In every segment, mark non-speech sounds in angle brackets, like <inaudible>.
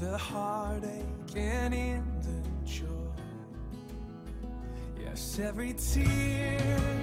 the heartache and in the joy. Yes, every tear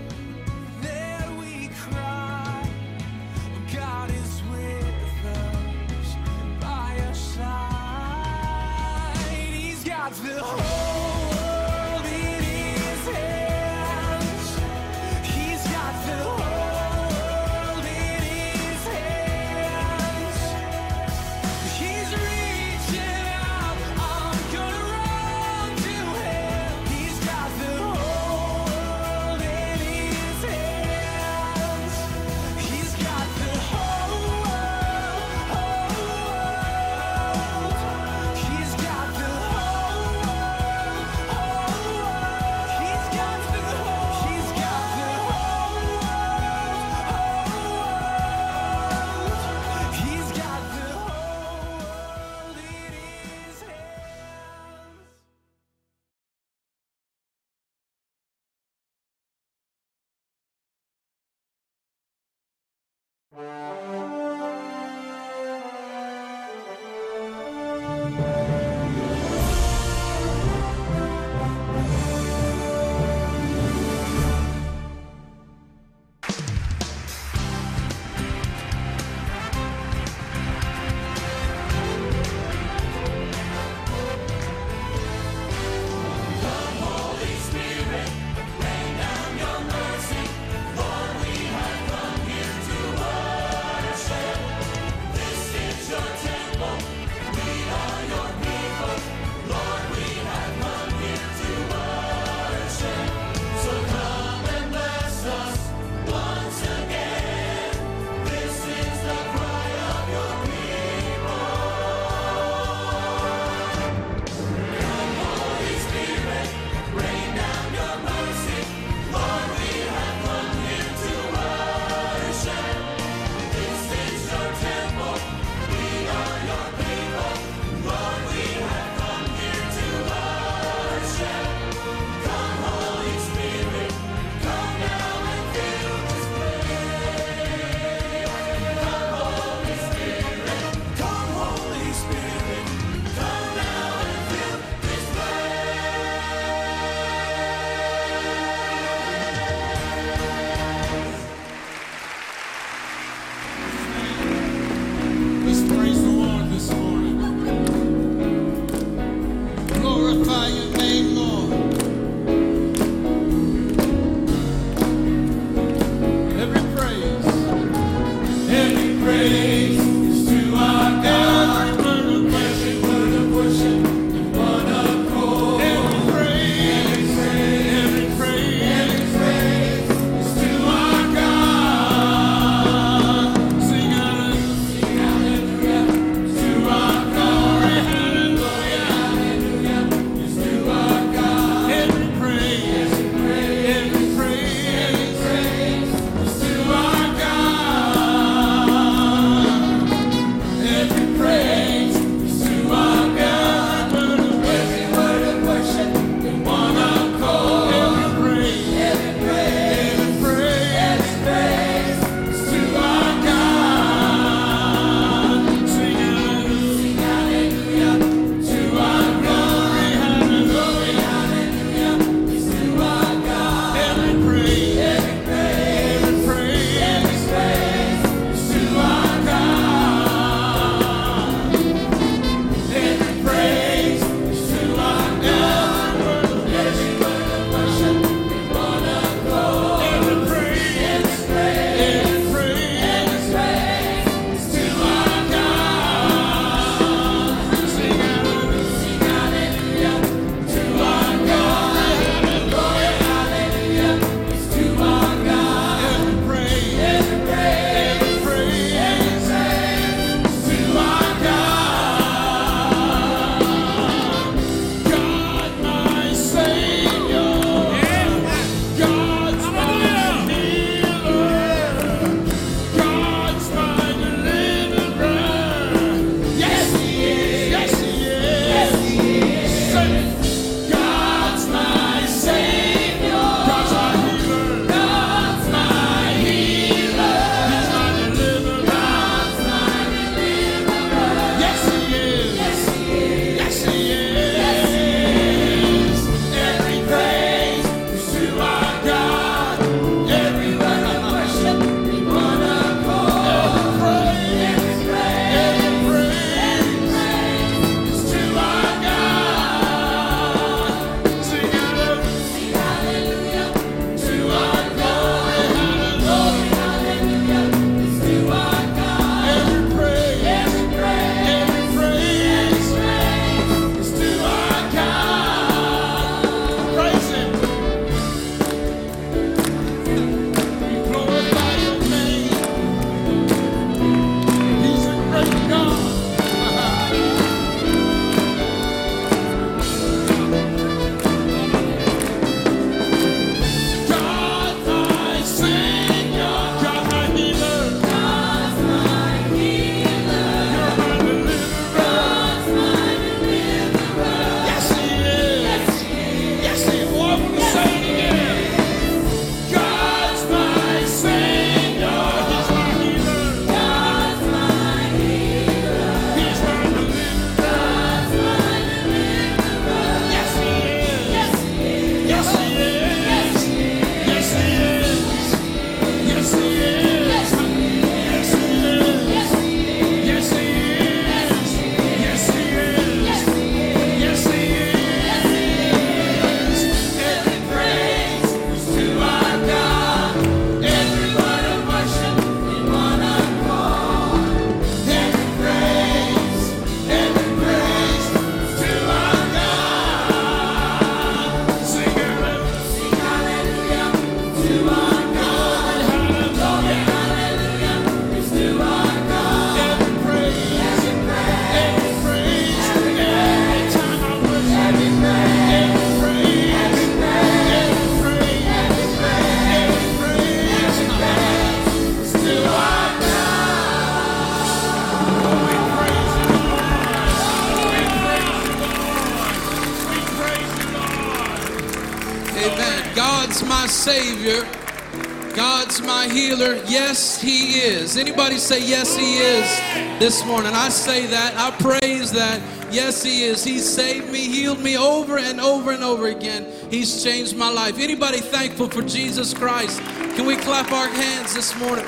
say, Yes, He is this morning? I say that. I praise that. Yes, He is. He saved me, healed me over and over and over again. He's changed my life. Anybody thankful for Jesus Christ? Can we clap our hands this morning?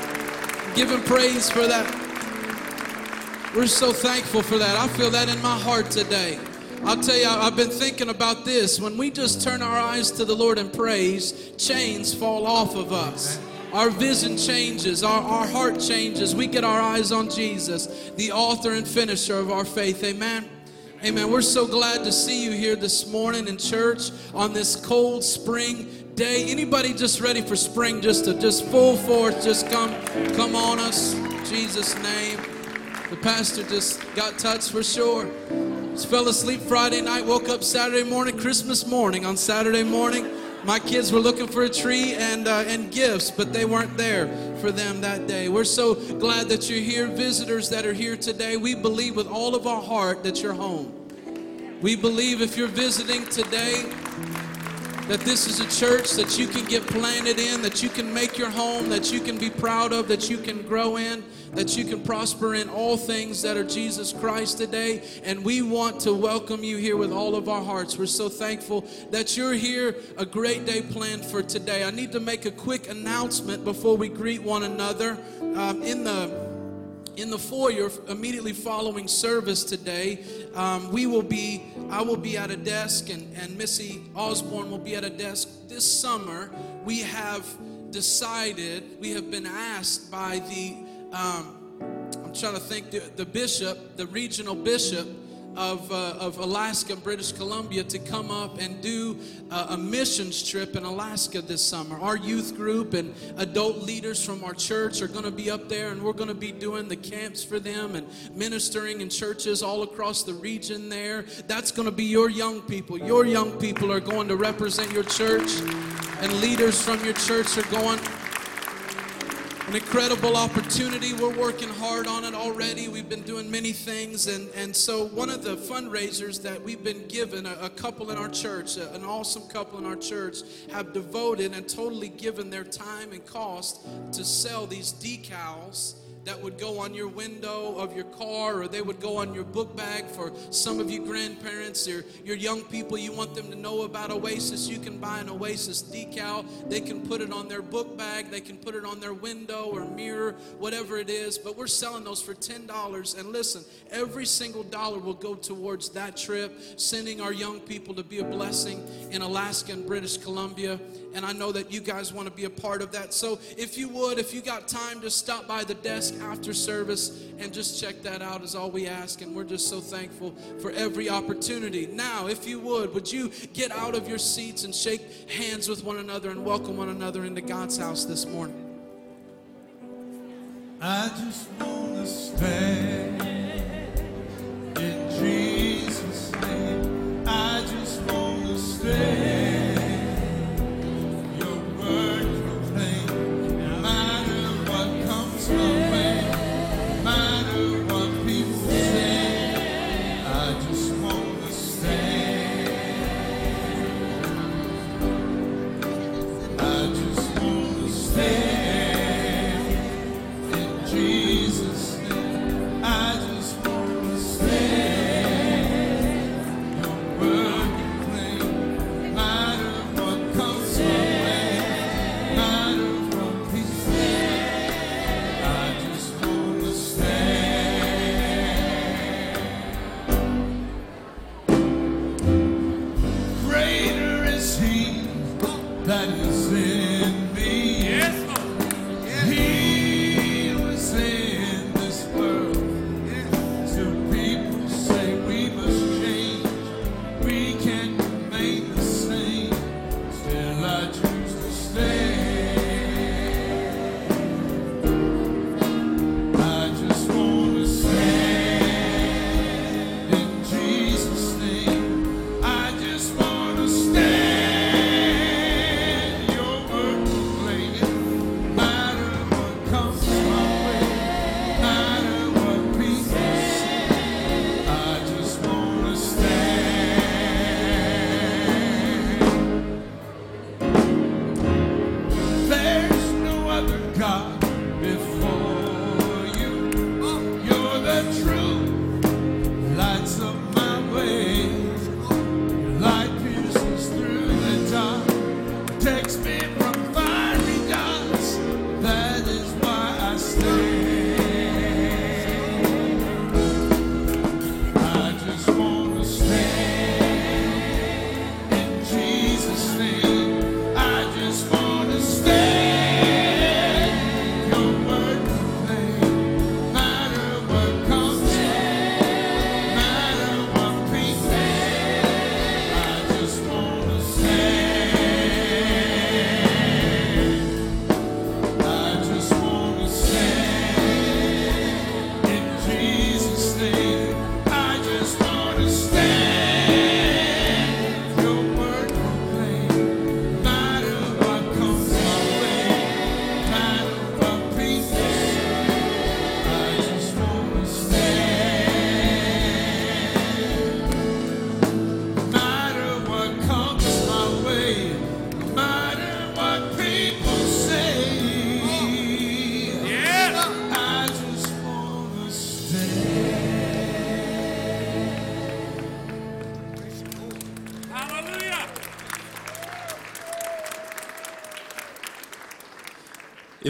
Give Him praise for that. We're so thankful for that. I feel that in my heart today. I'll tell you, I've been thinking about this. When we just turn our eyes to the Lord and praise, chains fall off of us. Our vision changes, our, our heart changes. We get our eyes on Jesus, the author and finisher of our faith. Amen. Amen. We're so glad to see you here this morning in church on this cold spring day. Anybody just ready for spring just to just full force just come come on us. Jesus name. The pastor just got touched for sure. Just fell asleep Friday night, woke up Saturday morning, Christmas morning. On Saturday morning, my kids were looking for a tree and, uh, and gifts, but they weren't there for them that day. We're so glad that you're here. Visitors that are here today, we believe with all of our heart that you're home. We believe if you're visiting today, that this is a church that you can get planted in, that you can make your home, that you can be proud of, that you can grow in, that you can prosper in all things that are Jesus Christ today. And we want to welcome you here with all of our hearts. We're so thankful that you're here. A great day planned for today. I need to make a quick announcement before we greet one another. Um, in the in the foyer immediately following service today. Um, we will be i will be at a desk and, and missy osborne will be at a desk this summer. We have decided we have been asked by the um, i'm trying to think the, the bishop the regional bishop of, uh, of Alaska British Columbia to come up and do uh, a missions trip in Alaska this summer. Our youth group and adult leaders from our church are going to be up there and we're going to be doing the camps for them and ministering in churches all across the region there. That's going to be your young people. Your young people are going to represent your church and leaders from your church are going an incredible opportunity. We're working hard on it already. We've been doing many things. And, and so, one of the fundraisers that we've been given, a, a couple in our church, a, an awesome couple in our church, have devoted and totally given their time and cost to sell these decals that would go on your window of your car or they would go on your book bag for some of you grandparents or your young people. You want them to know about oasis. You can buy an oasis decal. They can put it on their book bag. They can put it on their window or mirror whatever it is. But we're selling those for $10 and listen every single dollar will go towards that trip sending our young people to be a blessing in alaska and british columbia and I know that you guys want to be a part of that. So if you would, if you got time, just stop by the desk after service and just check that out is all we ask. And we're just so thankful for every opportunity. Now, if you would, would you get out of your seats and shake hands with one another and welcome one another into God's house this morning? I just want to stay in Jesus' name. I just want to stay.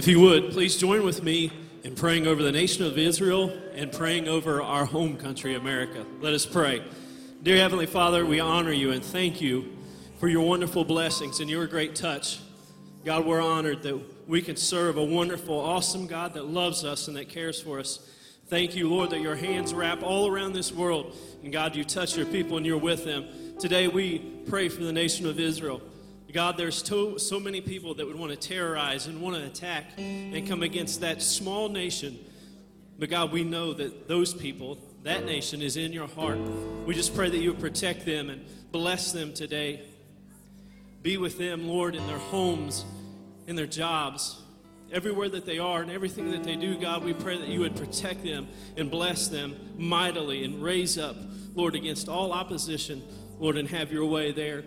You would, please join with me in praying over the nation of Israel and praying over our home country, America. Let us pray. Dear Heavenly Father, we honor you and thank you for your wonderful blessings and your great touch. God, we're honored that we can serve a wonderful, awesome God that loves us and that cares for us. Thank you, Lord, that your hands wrap all around this world. And God, you touch your people and you're with them. Today we pray for the nation of Israel. God, there's so, so many people that would want to terrorize and want to attack and come against that small nation. But God, we know that those people, that nation, is in your heart. We just pray that you would protect them and bless them today. Be with them, Lord, in their homes, in their jobs, everywhere that they are, and everything that they do. God, we pray that you would protect them and bless them mightily and raise up, Lord, against all opposition, Lord, and have your way there.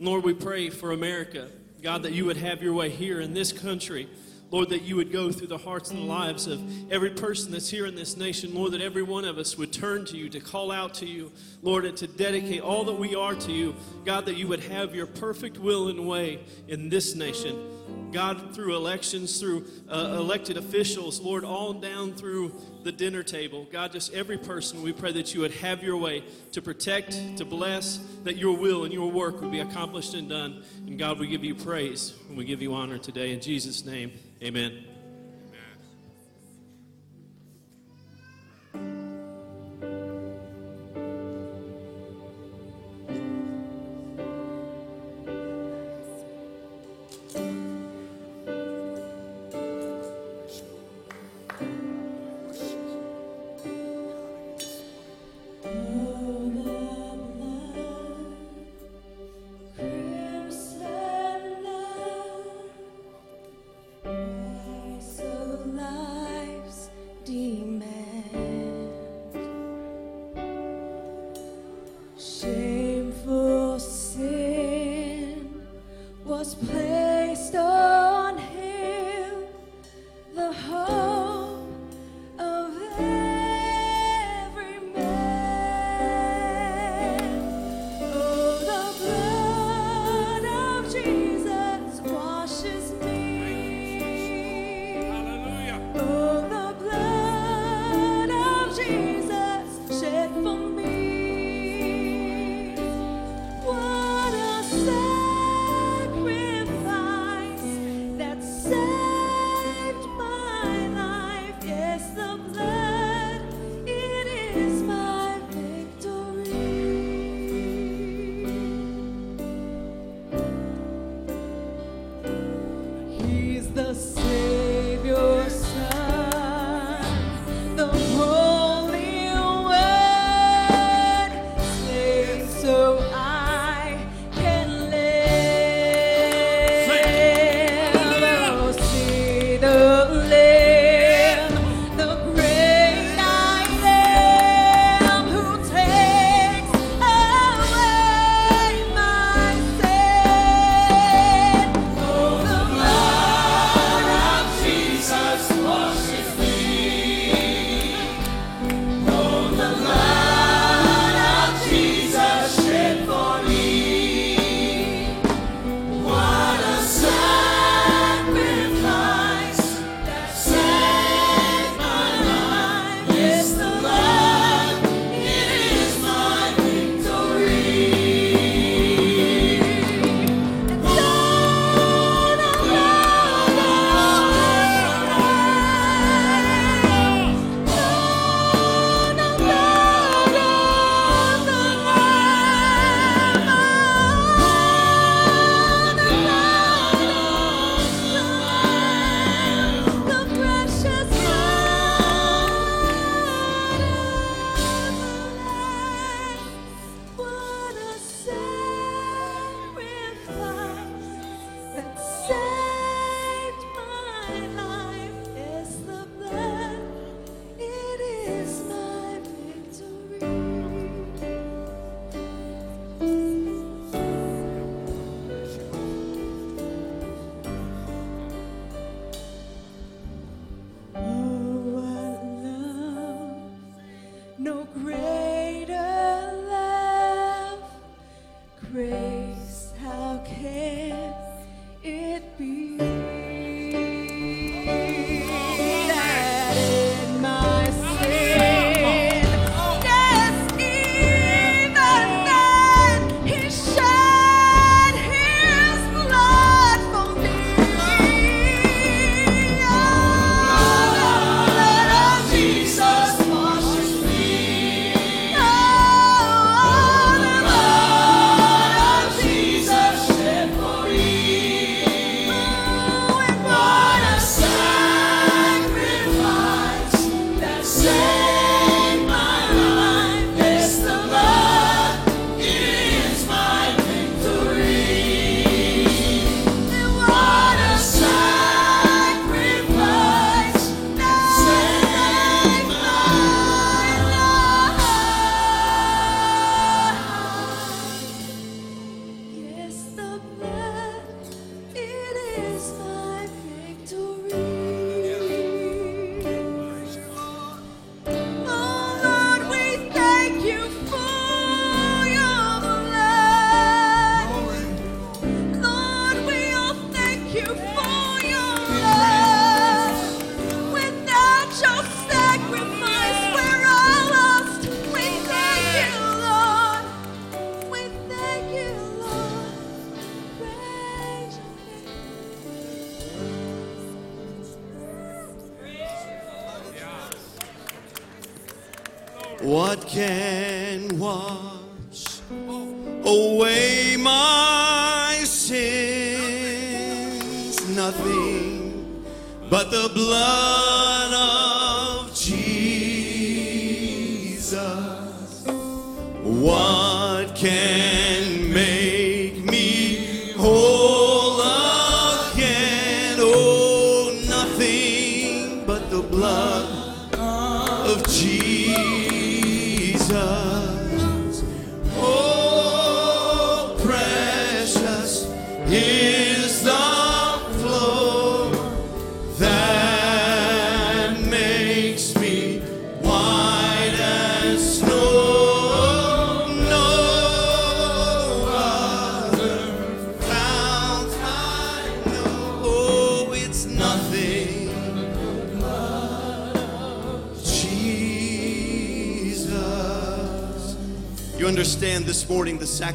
Lord, we pray for America. God, that you would have your way here in this country. Lord, that you would go through the hearts and the lives of every person that's here in this nation. Lord, that every one of us would turn to you, to call out to you, Lord, and to dedicate all that we are to you. God, that you would have your perfect will and way in this nation. God, through elections, through uh, elected officials, Lord, all down through the dinner table. God, just every person, we pray that you would have your way to protect, to bless, that your will and your work would be accomplished and done. And God, we give you praise and we give you honor today. In Jesus' name, amen.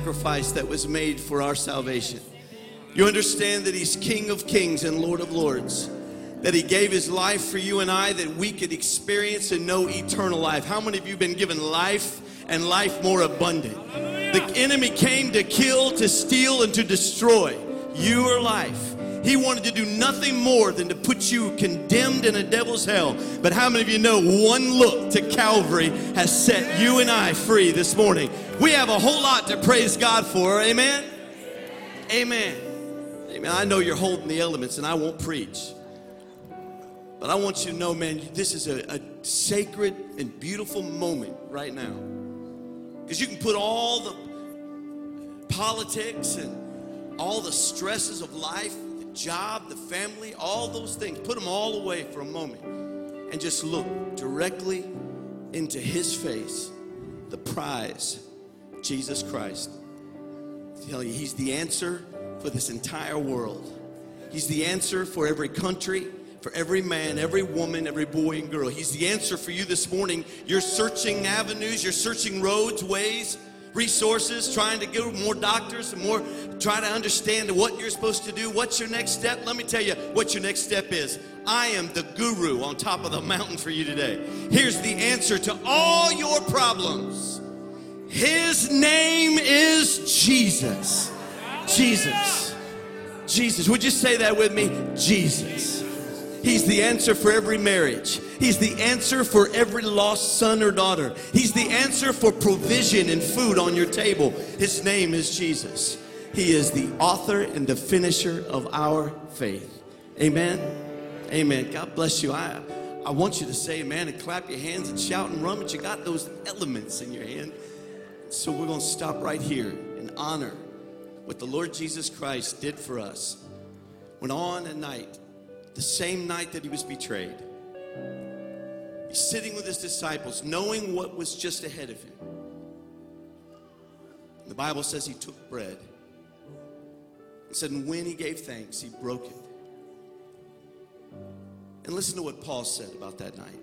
Sacrifice that was made for our salvation. You understand that He's King of kings and Lord of lords. That He gave His life for you and I that we could experience and know eternal life. How many of you have been given life and life more abundant? The enemy came to kill, to steal, and to destroy your life. He wanted to do nothing more than to put you condemned in a devil's hell. But how many of you know one look to Calvary has set you and I free this morning? We have a whole lot to praise God for. Amen. Amen. Amen. I know you're holding the elements and I won't preach. But I want you to know, man, this is a, a sacred and beautiful moment right now. Because you can put all the politics and all the stresses of life, the job, the family, all those things, put them all away for a moment and just look directly into his face, the prize, Jesus Christ. I tell you, he's the answer for this entire world. He's the answer for every country, for every man, every woman, every boy and girl. He's the answer for you this morning. You're searching avenues, you're searching roads, ways, resources, trying to get more doctors and more, try to understand what you're supposed to do. What's your next step? Let me tell you what your next step is. I am the guru on top of the mountain for you today. Here's the answer to all your problems. His name is Jesus. Jesus. Jesus. Would you say that with me? Jesus. He's the answer for every marriage. He's the answer for every lost son or daughter. He's the answer for provision and food on your table. His name is Jesus. He is the author and the finisher of our faith. Amen. Amen. God bless you. I, I want you to say amen and clap your hands and shout and run, but you got those elements in your hand. So we're going to stop right here and honor what the Lord Jesus Christ did for us. When on a night, the same night that he was betrayed, he's sitting with his disciples, knowing what was just ahead of him. The Bible says he took bread. It said, and when he gave thanks, he broke it. And listen to what Paul said about that night.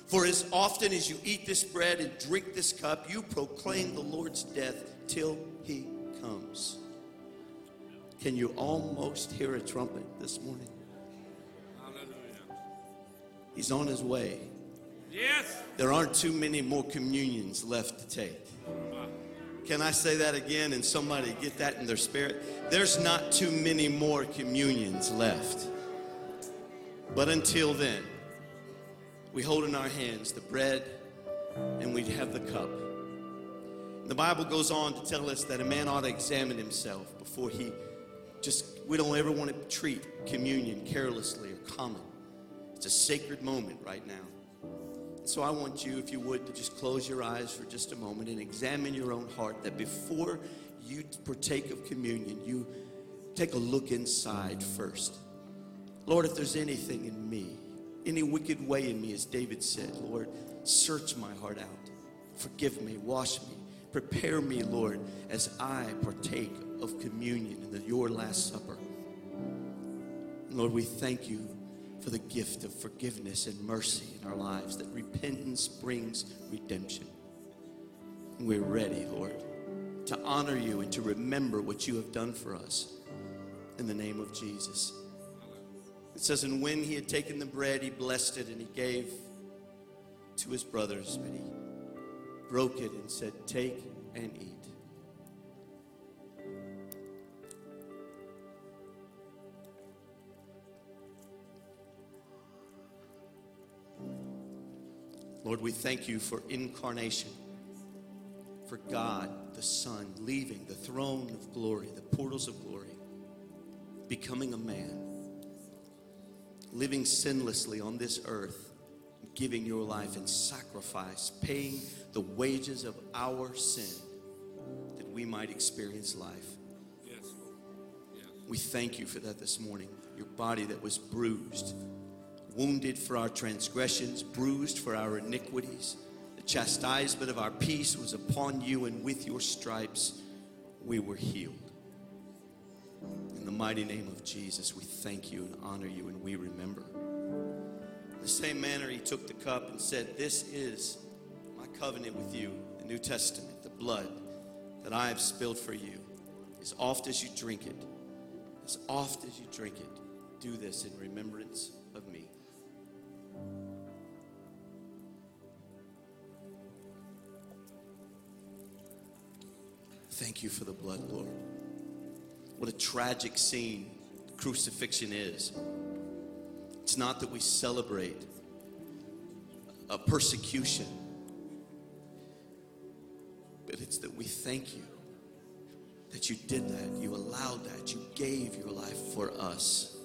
For as often as you eat this bread and drink this cup, you proclaim the Lord's death till he comes. Can you almost hear a trumpet this morning? Hallelujah. He's on his way. Yes. There aren't too many more communions left to take. Can I say that again and somebody get that in their spirit? There's not too many more communions left. But until then, we hold in our hands the bread and we have the cup. The Bible goes on to tell us that a man ought to examine himself before he just, we don't ever want to treat communion carelessly or common. It's a sacred moment right now. So I want you, if you would, to just close your eyes for just a moment and examine your own heart that before you partake of communion, you take a look inside first. Lord, if there's anything in me, any wicked way in me, as David said, Lord, search my heart out. Forgive me, wash me, Prepare me, Lord, as I partake of communion in your Last Supper. Lord, we thank you for the gift of forgiveness and mercy in our lives, that repentance brings redemption. And we're ready, Lord, to honor you and to remember what you have done for us in the name of Jesus. It says, And when he had taken the bread, he blessed it and he gave to his brothers, but he broke it and said, Take and eat. Lord, we thank you for incarnation, for God the Son leaving the throne of glory, the portals of glory, becoming a man, living sinlessly on this earth, giving your life in sacrifice, paying the wages of our sin that we might experience life. We thank you for that this morning. Your body that was bruised wounded for our transgressions, bruised for our iniquities. The chastisement of our peace was upon you, and with your stripes we were healed. The mighty name of Jesus, we thank you and honor you, and we remember. In the same manner, he took the cup and said, This is my covenant with you, the New Testament, the blood that I have spilled for you. As oft as you drink it, as oft as you drink it, do this in remembrance of me. Thank you for the blood, Lord. What a tragic scene crucifixion is. It's not that we celebrate a persecution, but it's that we thank you that you did that, you allowed that, you gave your life for us.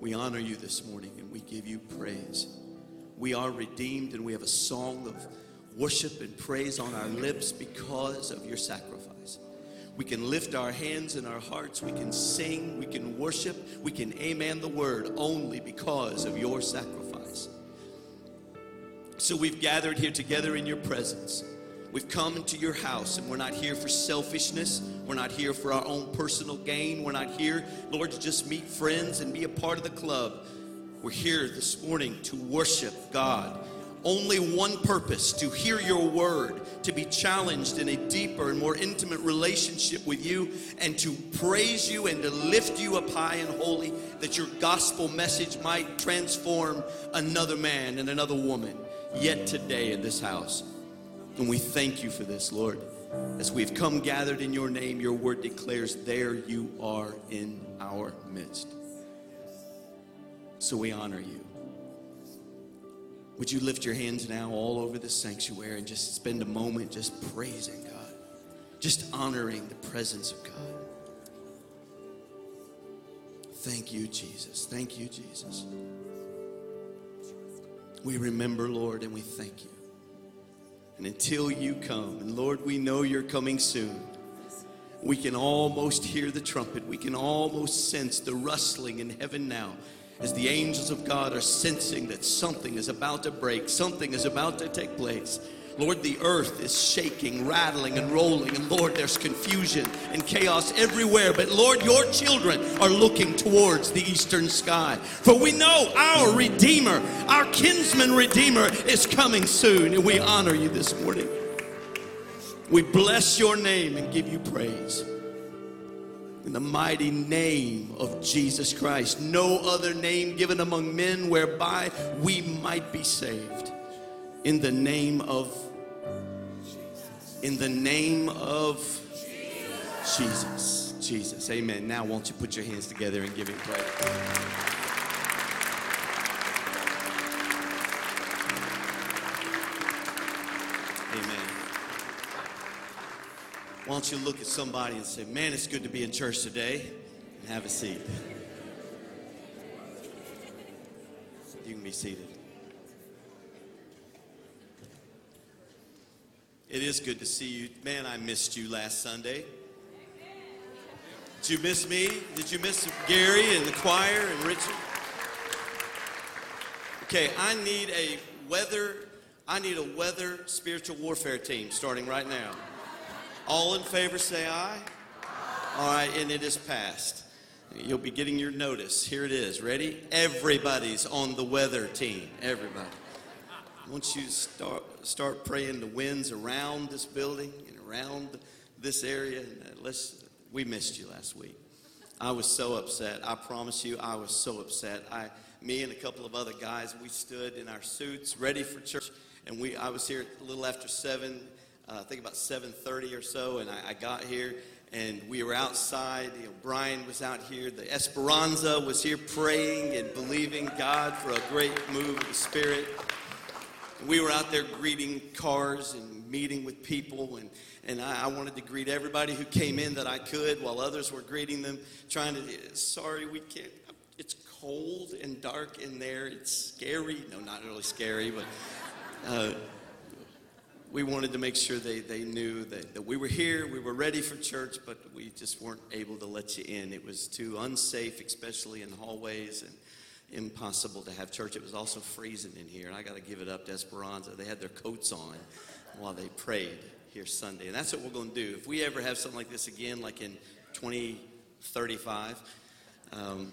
We honor you this morning and we give you praise. We are redeemed and we have a song of worship and praise on our lips because of your sacrifice. We can lift our hands and our hearts, we can sing, we can worship, we can amen the word only because of your sacrifice. So we've gathered here together in your presence. We've come into your house and we're not here for selfishness. We're not here for our own personal gain. We're not here, Lord, to just meet friends and be a part of the club. We're here this morning to worship God. Only one purpose to hear your word, to be challenged in a deeper and more intimate relationship with you, and to praise you and to lift you up high and holy, that your gospel message might transform another man and another woman yet today in this house. And we thank you for this, Lord. As we've come gathered in your name, your word declares, There you are in our midst. So we honor you. Would you lift your hands now all over the sanctuary and just spend a moment just praising God, just honoring the presence of God? Thank you, Jesus. Thank you, Jesus. We remember, Lord, and we thank you. And until you come, and Lord, we know you're coming soon. We can almost hear the trumpet. We can almost sense the rustling in heaven now as the angels of God are sensing that something is about to break, something is about to take place. Lord, the earth is shaking, rattling, and rolling. And Lord, there's confusion and chaos everywhere. But Lord, your children are looking towards the eastern sky. For we know our Redeemer, our kinsman Redeemer, is coming soon. And we honor you this morning. We bless your name and give you praise. In the mighty name of Jesus Christ, no other name given among men whereby we might be saved. In the name of in the name of Jesus. Jesus. Amen. Now won't you put your hands together and give him praise? Why don't you look at somebody and say, Man, it's good to be in church today, and have a seat. You can be seated. It is good to see you. Man, I missed you last Sunday. Did you miss me? Did you miss Gary and the choir and Richard? Okay, I need a weather I need a weather spiritual warfare team starting right now. All in favor say aye. All right, and it is passed. You'll be getting your notice. Here it is. Ready? Everybody's on the weather team. Everybody. Once you start start praying the winds around this building and around this area, uh, let's. We missed you last week. I was so upset. I promise you, I was so upset. I, me and a couple of other guys, we stood in our suits, ready for church, and we. I was here a little after seven, uh, I think about seven thirty or so, and I, I got here, and we were outside. You know, Brian was out here. The Esperanza was here praying and believing God for a great move of the Spirit. We were out there greeting cars and meeting with people, and, and I, I wanted to greet everybody who came in that I could while others were greeting them, trying to, sorry, we can't, it's cold and dark in there. It's scary. No, not really scary, but uh, we wanted to make sure they, they knew that, that we were here, we were ready for church, but we just weren't able to let you in. It was too unsafe, especially in hallways, and impossible to have church. It was also freezing in here, and I got to give it up to Esperanza. They had their coats on while they prayed here Sunday, and that's what we're going to do. If we ever have something like this again, like in 2035, um,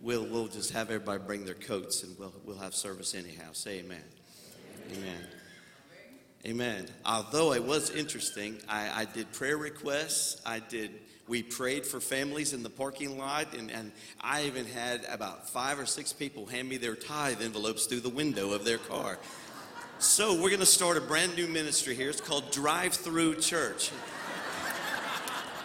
we'll we'll just have everybody bring their coats, and we'll we'll have service anyhow. Say Amen. Amen. Amen. Although it was interesting, I, I did prayer requests. I did. We prayed for families in the parking lot, and, and I even had about five or six people hand me their tithe envelopes through the window of their car. So we're going to start a brand new ministry here. It's called Drive Through Church.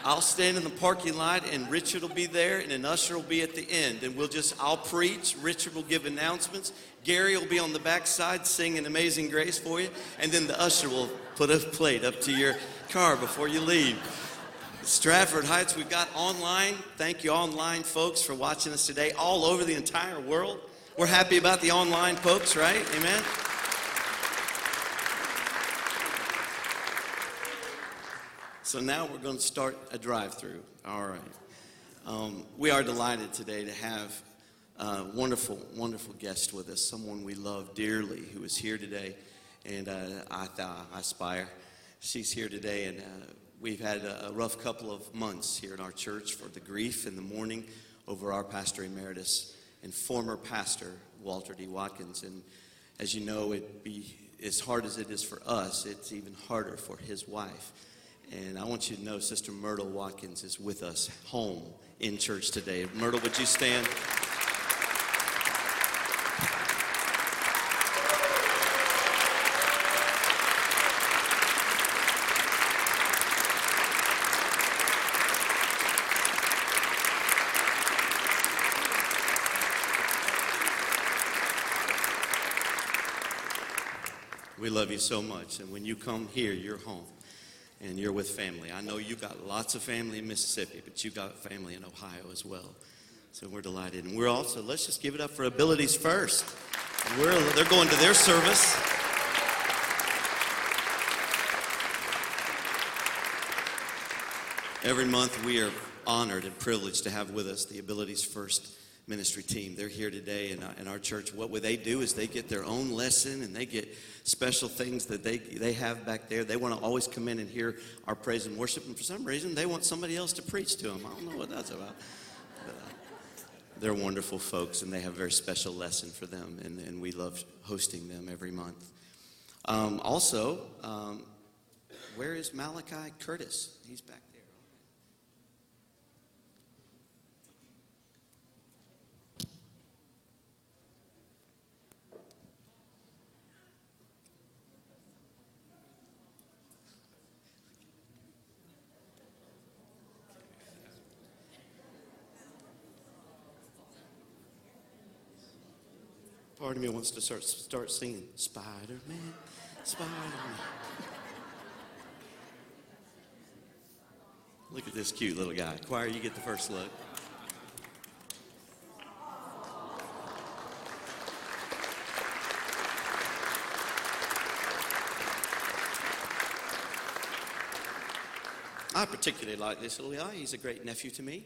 I'll stand in the parking lot and Richard will be there and an usher will be at the end. And we'll just, I'll preach. Richard will give announcements. Gary will be on the backside singing Amazing Grace for you. And then the usher will put a plate up to your car before you leave. Stratford Heights, we've got online. Thank you, online folks, for watching us today all over the entire world. We're happy about the online folks, right? Amen. So now we're going to start a drive through. All right. Um, we are delighted today to have a wonderful, wonderful guest with us, someone we love dearly who is here today. And uh, I, I aspire. She's here today, and uh, we've had a, a rough couple of months here in our church for the grief in the morning over our pastor emeritus and former pastor, Walter D. Watkins. And as you know, it be as hard as it is for us, it's even harder for his wife. And I want you to know Sister Myrtle Watkins is with us home in church today. Myrtle, would you stand? We love you so much. And when you come here, you're home and you're with family. I know you've got lots of family in Mississippi, but you've got family in Ohio as well. So we're delighted. And we're also, let's just give it up for Abilities First. We're, they're going to their service. Every month we are honored and privileged to have with us the Abilities First ministry team. They're here today in our, in our church. What would they do is they get their own lesson and they get special things that they, they have back there. They want to always come in and hear our praise and worship. And for some reason, they want somebody else to preach to them. I don't know what that's about. But, uh, they're wonderful folks and they have a very special lesson for them. And, and we love hosting them every month. Um, also, um, where is Malachi Curtis? He's back there. Part of me wants to start start singing Spider Man, Spider Man. Look at this cute little guy. Choir, you get the first look. I particularly like this little guy. He's a great nephew to me.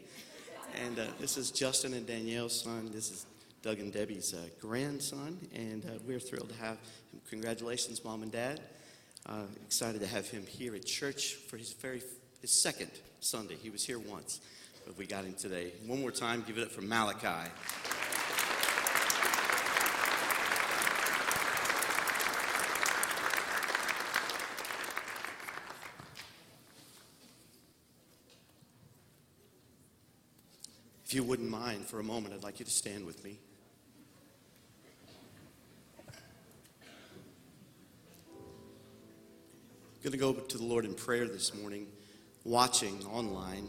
And uh, this is Justin and Danielle's son. This is Doug and Debbie's uh, grandson, and uh, we're thrilled to have him. Congratulations, mom and dad. Uh, excited to have him here at church for his very his second Sunday. He was here once, but we got him today. One more time, give it up for Malachi. You wouldn't mind for a moment, I'd like you to stand with me. I'm going to go to the Lord in prayer this morning, watching online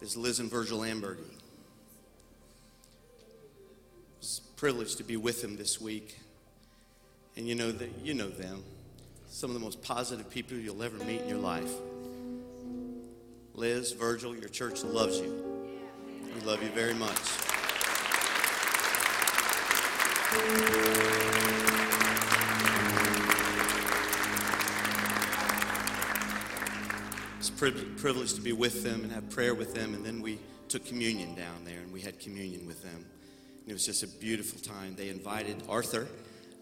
is Liz and Virgil Ambergy. It's a privilege to be with them this week. And you know that you know them. Some of the most positive people you'll ever meet in your life. Liz, Virgil, your church loves you. We love you very much. It's a priv- privilege to be with them and have prayer with them, and then we took communion down there and we had communion with them. And it was just a beautiful time. They invited Arthur,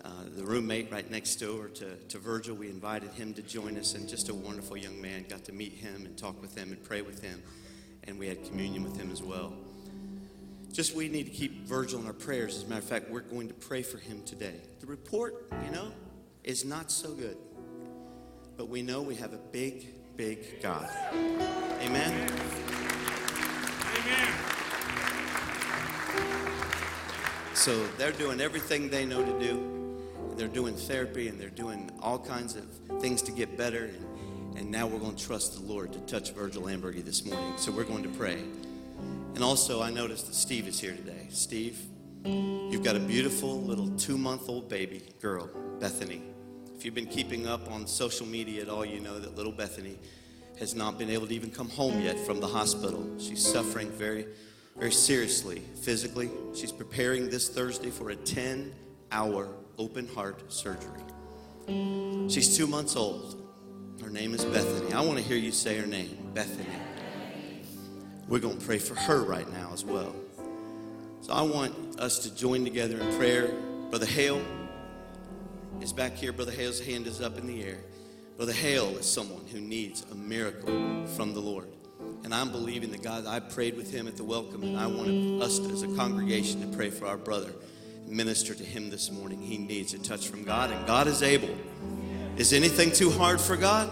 uh, the roommate right next door to, to Virgil. We invited him to join us, and just a wonderful young man. Got to meet him and talk with him and pray with him, and we had communion with him as well. Just we need to keep Virgil in our prayers. As a matter of fact, we're going to pray for him today. The report, you know, is not so good, but we know we have a big, big God. Amen. Amen. So they're doing everything they know to do. They're doing therapy and they're doing all kinds of things to get better. And, and now we're going to trust the Lord to touch Virgil Ambergy this morning. So we're going to pray. And also, I noticed that Steve is here today. Steve, you've got a beautiful little two month old baby girl, Bethany. If you've been keeping up on social media at all, you know that little Bethany has not been able to even come home yet from the hospital. She's suffering very, very seriously physically. She's preparing this Thursday for a 10 hour open heart surgery. She's two months old. Her name is Bethany. I want to hear you say her name, Bethany. We're going to pray for her right now as well. So I want us to join together in prayer. Brother Hale is back here. Brother Hale's hand is up in the air. Brother Hale is someone who needs a miracle from the Lord. And I'm believing that God, I prayed with him at the welcome, and I want us as a congregation to pray for our brother, minister to him this morning. He needs a touch from God, and God is able. Is anything too hard for God?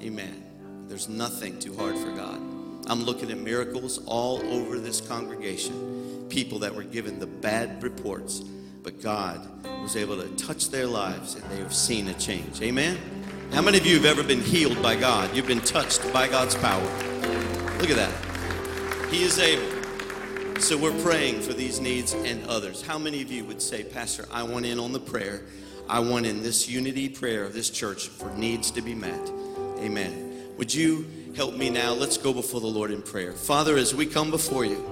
Amen. There's nothing too hard for God. I'm looking at miracles all over this congregation. People that were given the bad reports, but God was able to touch their lives and they have seen a change. Amen? How many of you have ever been healed by God? You've been touched by God's power. Look at that. He is able. So we're praying for these needs and others. How many of you would say, Pastor, I want in on the prayer? I want in this unity prayer of this church for needs to be met. Amen. Would you help me now? Let's go before the Lord in prayer. Father, as we come before you,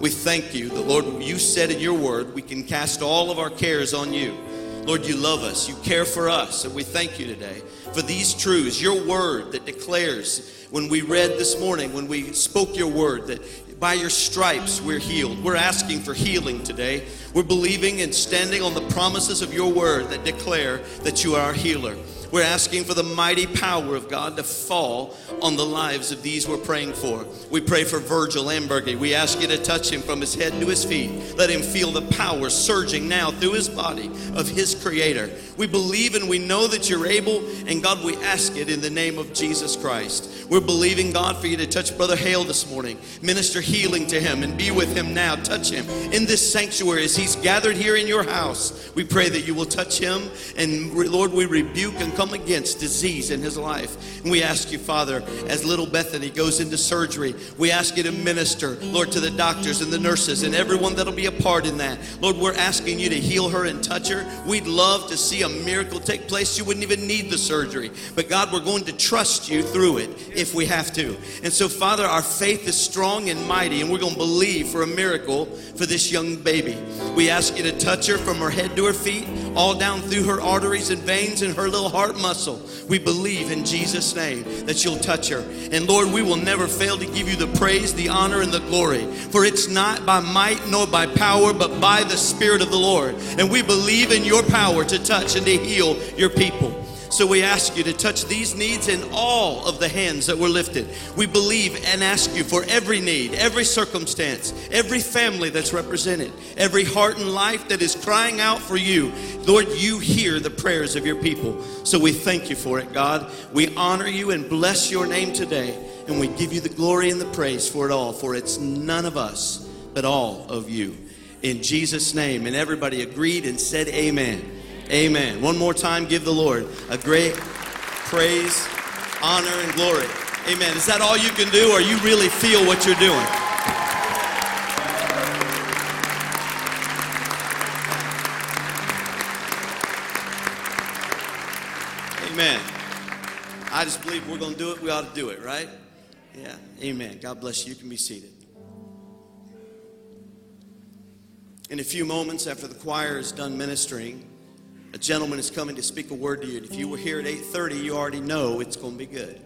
we thank you. The Lord, you said in your word, we can cast all of our cares on you. Lord, you love us. You care for us. And we thank you today for these truths, your word that declares when we read this morning, when we spoke your word, that by your stripes we're healed. We're asking for healing today. We're believing and standing on the promises of your word that declare that you are our healer. We're asking for the mighty power of God to fall on the lives of these we're praying for. We pray for Virgil Ambergy. We ask you to touch him from his head to his feet. Let him feel the power surging now through his body of his Creator. We believe and we know that you're able, and God, we ask it in the name of Jesus Christ. We're believing, God, for you to touch Brother Hale this morning. Minister healing to him and be with him now. Touch him in this sanctuary as he's gathered here in your house. We pray that you will touch him, and Lord, we rebuke and come against disease in his life. And we ask you, Father, as little Bethany goes into surgery, we ask you to minister, Lord, to the doctors and the nurses and everyone that'll be a part in that. Lord, we're asking you to heal her and touch her. We'd love to see a miracle take place. You wouldn't even need the surgery. But God, we're going to trust you through it if we have to. And so, Father, our faith is strong and mighty, and we're going to believe for a miracle for this young baby. We ask you to touch her from her head to her feet. all down through her arteries and veins and her little heart muscle. We believe in Jesus' name that you'll touch her. And Lord, we will never fail to give you the praise, the honor, and the glory. For it's not by might nor by power, but by the Spirit of the Lord. And we believe in your power to touch and to heal your people. So we ask you to touch these needs in all of the hands that were lifted. We believe and ask you for every need, every circumstance, every family that's represented, every heart and life that is crying out for you. Lord, you hear the prayers of your people. So we thank you for it, God. We honor you and bless your name today. And we give you the glory and the praise for it all, for it's none of us, but all of you. In Jesus' name. And everybody agreed and said, Amen. Amen. One more time, give the Lord a great praise, honor, and glory. Amen. Is that all you can do, or you really feel what you're doing? Amen. I just believe we're going to do it. We ought to do it, right? Yeah. Amen. God bless you. You can be seated. In a few moments after the choir is done ministering, a gentleman is coming to speak a word to you. If you were here at 8:30, you already know it's going to be good.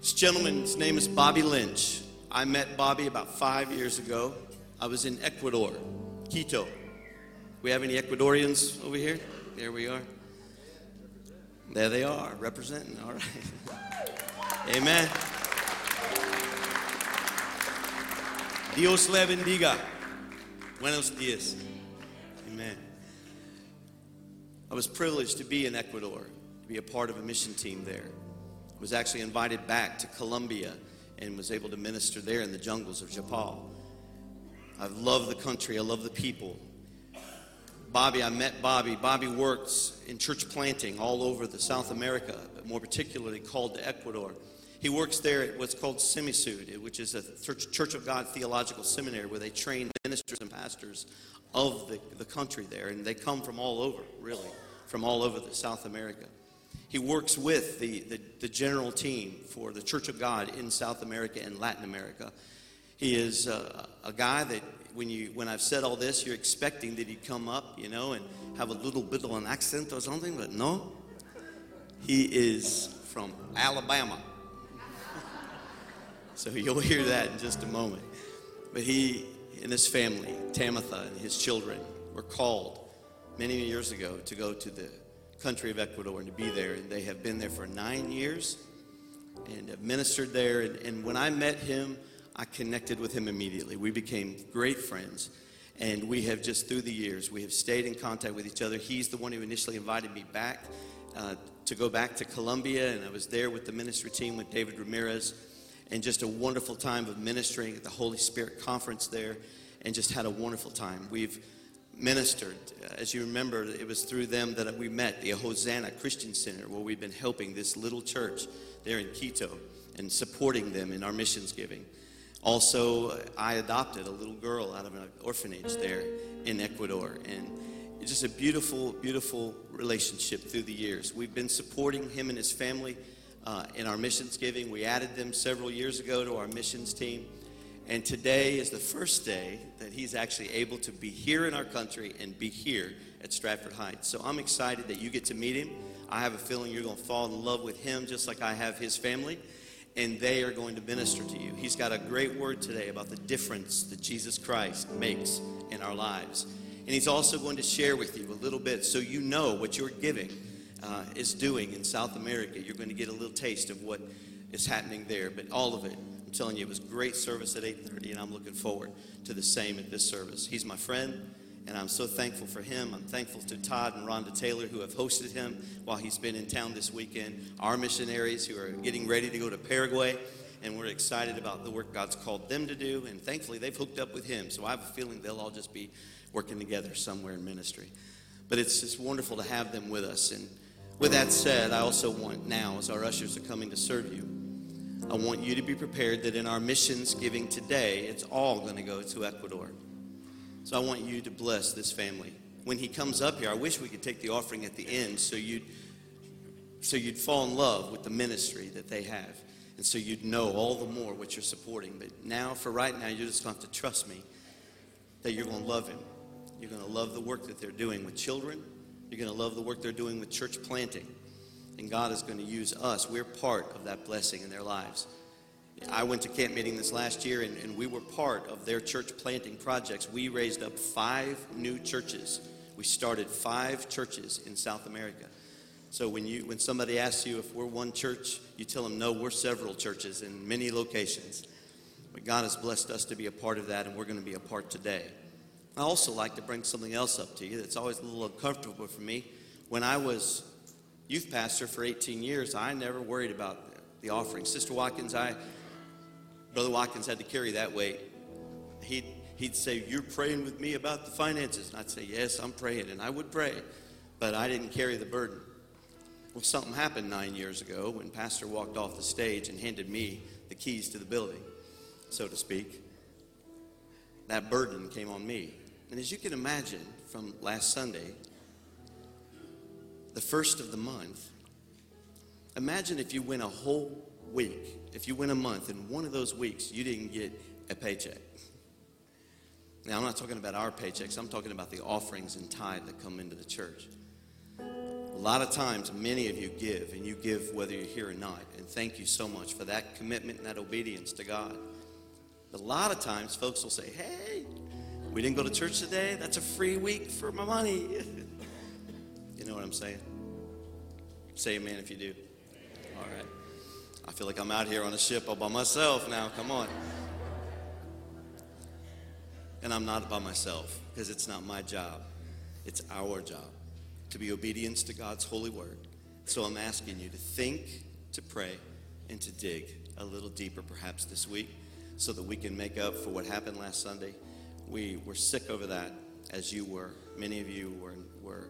This gentleman's name is Bobby Lynch. I met Bobby about five years ago. I was in Ecuador, Quito. We have any Ecuadorians over here? There we are. There they are, representing. All right. <laughs> Amen. Dios le bendiga. Buenos dias. I was privileged to be in Ecuador, to be a part of a mission team there. I was actually invited back to Colombia and was able to minister there in the jungles of Japal. I love the country, I love the people. Bobby, I met Bobby. Bobby works in church planting all over the South America, but more particularly called to Ecuador. He works there at what's called Semisud, which is a Church of God theological seminary where they train ministers and pastors of the, the country there. And they come from all over, really, from all over the South America. He works with the, the, the general team for the Church of God in South America and Latin America. He is a, a guy that when you when I've said all this, you're expecting that he'd come up, you know, and have a little bit of an accent or something, but no. He is from Alabama. <laughs> so you'll hear that in just a moment. But he and his family, Tamitha and his children, were called many years ago to go to the country of Ecuador and to be there. And they have been there for nine years and have ministered there. And, and when I met him, I connected with him immediately. We became great friends. And we have just through the years, we have stayed in contact with each other. He's the one who initially invited me back uh, to go back to Colombia. And I was there with the ministry team with David Ramirez and just a wonderful time of ministering at the Holy Spirit conference there and just had a wonderful time. We've ministered. As you remember, it was through them that we met the Hosanna Christian Center, where we've been helping this little church there in Quito and supporting them in our missions giving. Also, I adopted a little girl out of an orphanage there in Ecuador, and it's just a beautiful, beautiful relationship through the years. We've been supporting him and his family uh, in our missions giving. We added them several years ago to our missions team. And today is the first day that he's actually able to be here in our country and be here at Stratford Heights. So I'm excited that you get to meet him. I have a feeling you're going to fall in love with him just like I have his family, and they are going to minister to you. He's got a great word today about the difference that Jesus Christ makes in our lives. And he's also going to share with you a little bit so you know what you're giving uh, is doing in South America. You're going to get a little taste of what is happening there, but all of it telling you, it was great service at 8:30, and I'm looking forward to the same at this service. He's my friend, and I'm so thankful for him. I'm thankful to Todd and Rhonda Taylor who have hosted him while he's been in town this weekend. Our missionaries who are getting ready to go to Paraguay, and we're excited about the work God's called them to do. And thankfully, they've hooked up with him, so I have a feeling they'll all just be working together somewhere in ministry. But it's just wonderful to have them with us. And with that said, I also want now, as our ushers are coming to serve you, I want you to be prepared that in our missions giving today, it's all going to go to Ecuador. So I want you to bless this family. When he comes up here, I wish we could take the offering at the end so you'd so you'd fall in love with the ministry that they have. And so you'd know all the more what you're supporting. But now, for right now, you're just going to have to trust me that you're going to love him You're going to love the work that they're doing with children. You're going to love the work they're doing with church planting. And God is going to use us. We're part of that blessing in their lives. I went to camp meeting this last year, and, and we were part of their church planting projects. We raised up five new churches. We started five churches in South America. So when you when somebody asks you if we're one church, you tell them no, we're several churches in many locations. But God has blessed us to be a part of that, and we're going to be a part today. I also like to bring something else up to you that's always a little uncomfortable for me. When I was youth pastor for 18 years, I never worried about the offering. Sister Watkins, I Brother Watkins had to carry that weight. He'd, he'd say, You're praying with me about the finances. And I'd say, Yes, I'm praying. And I would pray, but I didn't carry the burden. Well, something happened nine years ago when Pastor walked off the stage and handed me the keys to the building, so to speak. That burden came on me. And as you can imagine, from last Sunday, the first of the month, imagine if you went a whole week, if you went a month, and one of those weeks you didn't get a paycheck. Now, I'm not talking about our paychecks, I'm talking about the offerings and tithe that come into the church. A lot of times, many of you give, and you give whether you're here or not. And thank you so much for that commitment and that obedience to God. But a lot of times, folks will say, Hey, we didn't go to church today. That's a free week for my money. <laughs> you know what I'm saying? Say amen if you do. All right. I feel like I'm out here on a ship all by myself now. Come on. And I'm not by myself because it's not my job, it's our job to be obedience to God's holy word. So I'm asking you to think, to pray, and to dig a little deeper perhaps this week so that we can make up for what happened last Sunday. We were sick over that as you were. Many of you were, were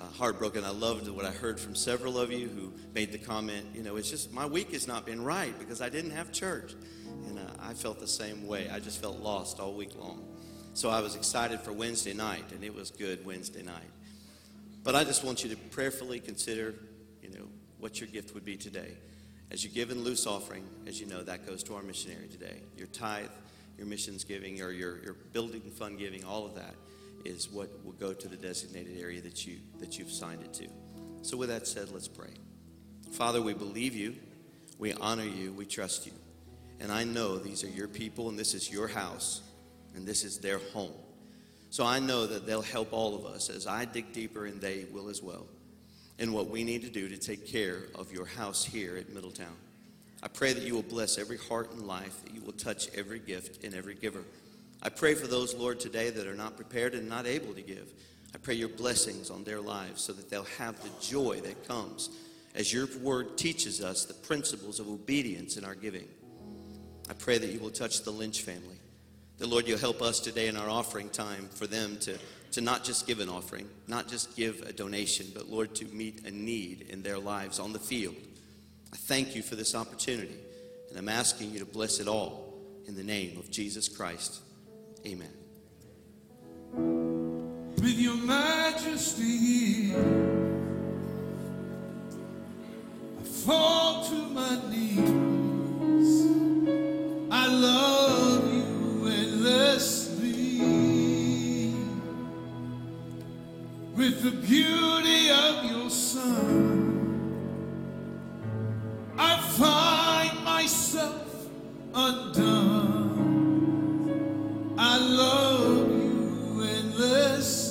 uh, heartbroken. I loved what I heard from several of you who made the comment, you know, it's just my week has not been right because I didn't have church. And uh, I felt the same way. I just felt lost all week long. So I was excited for Wednesday night, and it was good Wednesday night. But I just want you to prayerfully consider, you know, what your gift would be today. As you give in loose offering, as you know, that goes to our missionary today. Your tithe, your missions giving, or your, your building fund giving, all of that is what will go to the designated area that you that you've signed it to. So with that said, let's pray. Father, we believe you, we honor you, we trust you. And I know these are your people and this is your house and this is their home. So I know that they'll help all of us as I dig deeper and they will as well in what we need to do to take care of your house here at Middletown. I pray that you will bless every heart and life, that you will touch every gift and every giver. I pray for those, Lord, today that are not prepared and not able to give. I pray your blessings on their lives so that they'll have the joy that comes as your word teaches us the principles of obedience in our giving. I pray that you will touch the Lynch family. That, Lord, you'll help us today in our offering time for them to, to not just give an offering, not just give a donation, but, Lord, to meet a need in their lives on the field. I thank you for this opportunity, and I'm asking you to bless it all in the name of Jesus Christ. Amen. with your majesty. I fall to my knees. I love you endlessly. With the beauty of your son, I find myself undone. I love you endlessly.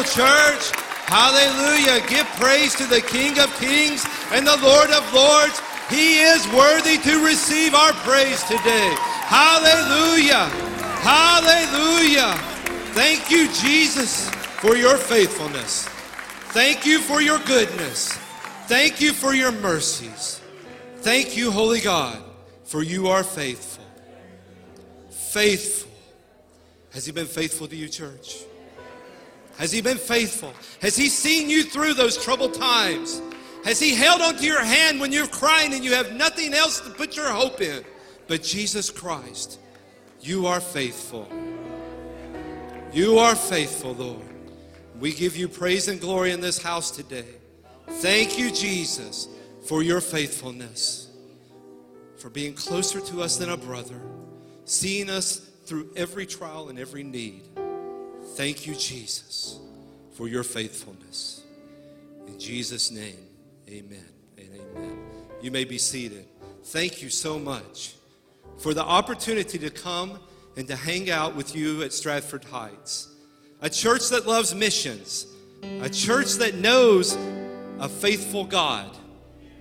Church. Hallelujah. Give praise to the King of Kings and the Lord of Lords. He is worthy to receive our praise today. Hallelujah. Hallelujah. Thank you, Jesus, for your faithfulness. Thank you for your goodness. Thank you for your mercies. Thank you, Holy God, for you are faithful. Faithful. Has He been faithful to you, church? Has He been faithful? Has He seen you through those troubled times? Has He held onto your hand when you're crying and you have nothing else to put your hope in? But Jesus Christ, you are faithful. You are faithful, Lord. We give you praise and glory in this house today. Thank you, Jesus, for your faithfulness, for being closer to us than a brother, seeing us through every trial and every need. Thank you, Jesus, for your faithfulness. In Jesus' name, amen and amen. You may be seated. Thank you so much for the opportunity to come and to hang out with you at Stratford Heights. A church that loves missions, a church that knows a faithful God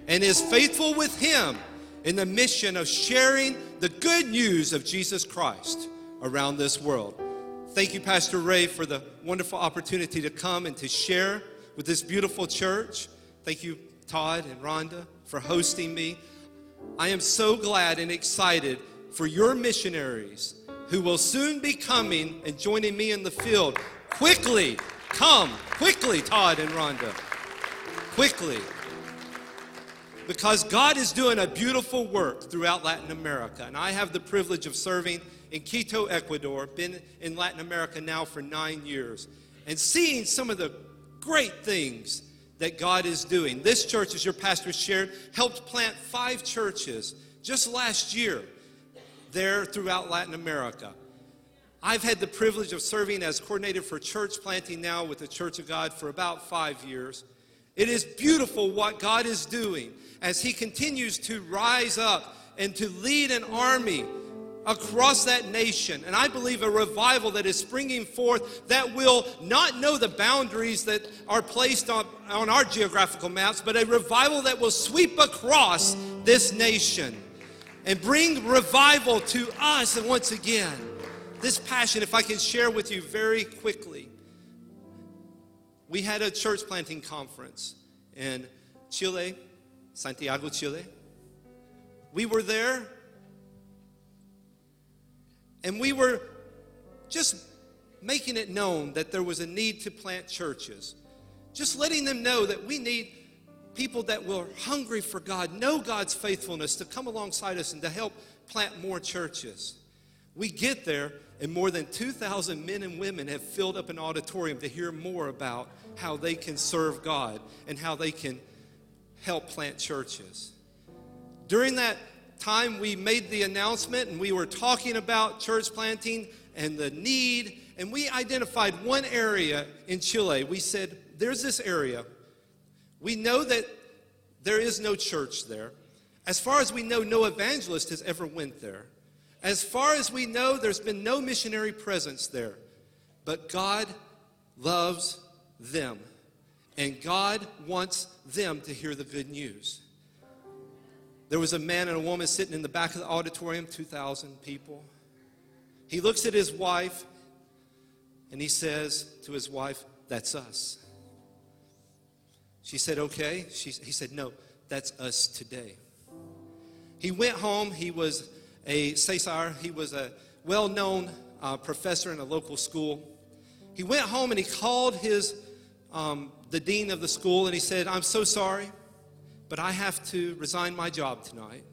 and is faithful with Him in the mission of sharing the good news of Jesus Christ around this world. Thank you, Pastor Ray, for the wonderful opportunity to come and to share with this beautiful church. Thank you, Todd and Rhonda, for hosting me. I am so glad and excited for your missionaries who will soon be coming and joining me in the field. Quickly, come, quickly, Todd and Rhonda. Quickly. Because God is doing a beautiful work throughout Latin America. And I have the privilege of serving in Quito, Ecuador, been in Latin America now for nine years, and seeing some of the great things that God is doing. This church, as your pastor shared, helped plant five churches just last year there throughout Latin America. I've had the privilege of serving as coordinator for church planting now with the Church of God for about five years. It is beautiful what God is doing as He continues to rise up and to lead an army across that nation. And I believe a revival that is springing forth that will not know the boundaries that are placed on, on our geographical maps, but a revival that will sweep across this nation and bring revival to us. And once again, this passion, if I can share with you very quickly, we had a church planting conference in Chile, Santiago, Chile. We were there and we were just making it known that there was a need to plant churches. Just letting them know that we need people that were hungry for God, know God's faithfulness, to come alongside us and to help plant more churches. We get there, and more than 2,000 men and women have filled up an auditorium to hear more about how they can serve God and how they can help plant churches. During that time we made the announcement and we were talking about church planting and the need, and we identified one area in Chile. We said, There's this area. We know that there is no church there. As far as we know, no evangelist has ever went there. As far as we know, there's been no missionary presence there. But God loves them. And God wants them to hear the good news. There was a man and a woman sitting in the back of the auditorium, 2,000 people. He looks at his wife and he says to his wife, That's us. She said, Okay. She, he said, No, that's us today. He went home. He was a Cesar, he was a well known uh, professor in a local school. He went home and he called his, um, the dean of the school and he said, I'm so sorry but I have to resign my job tonight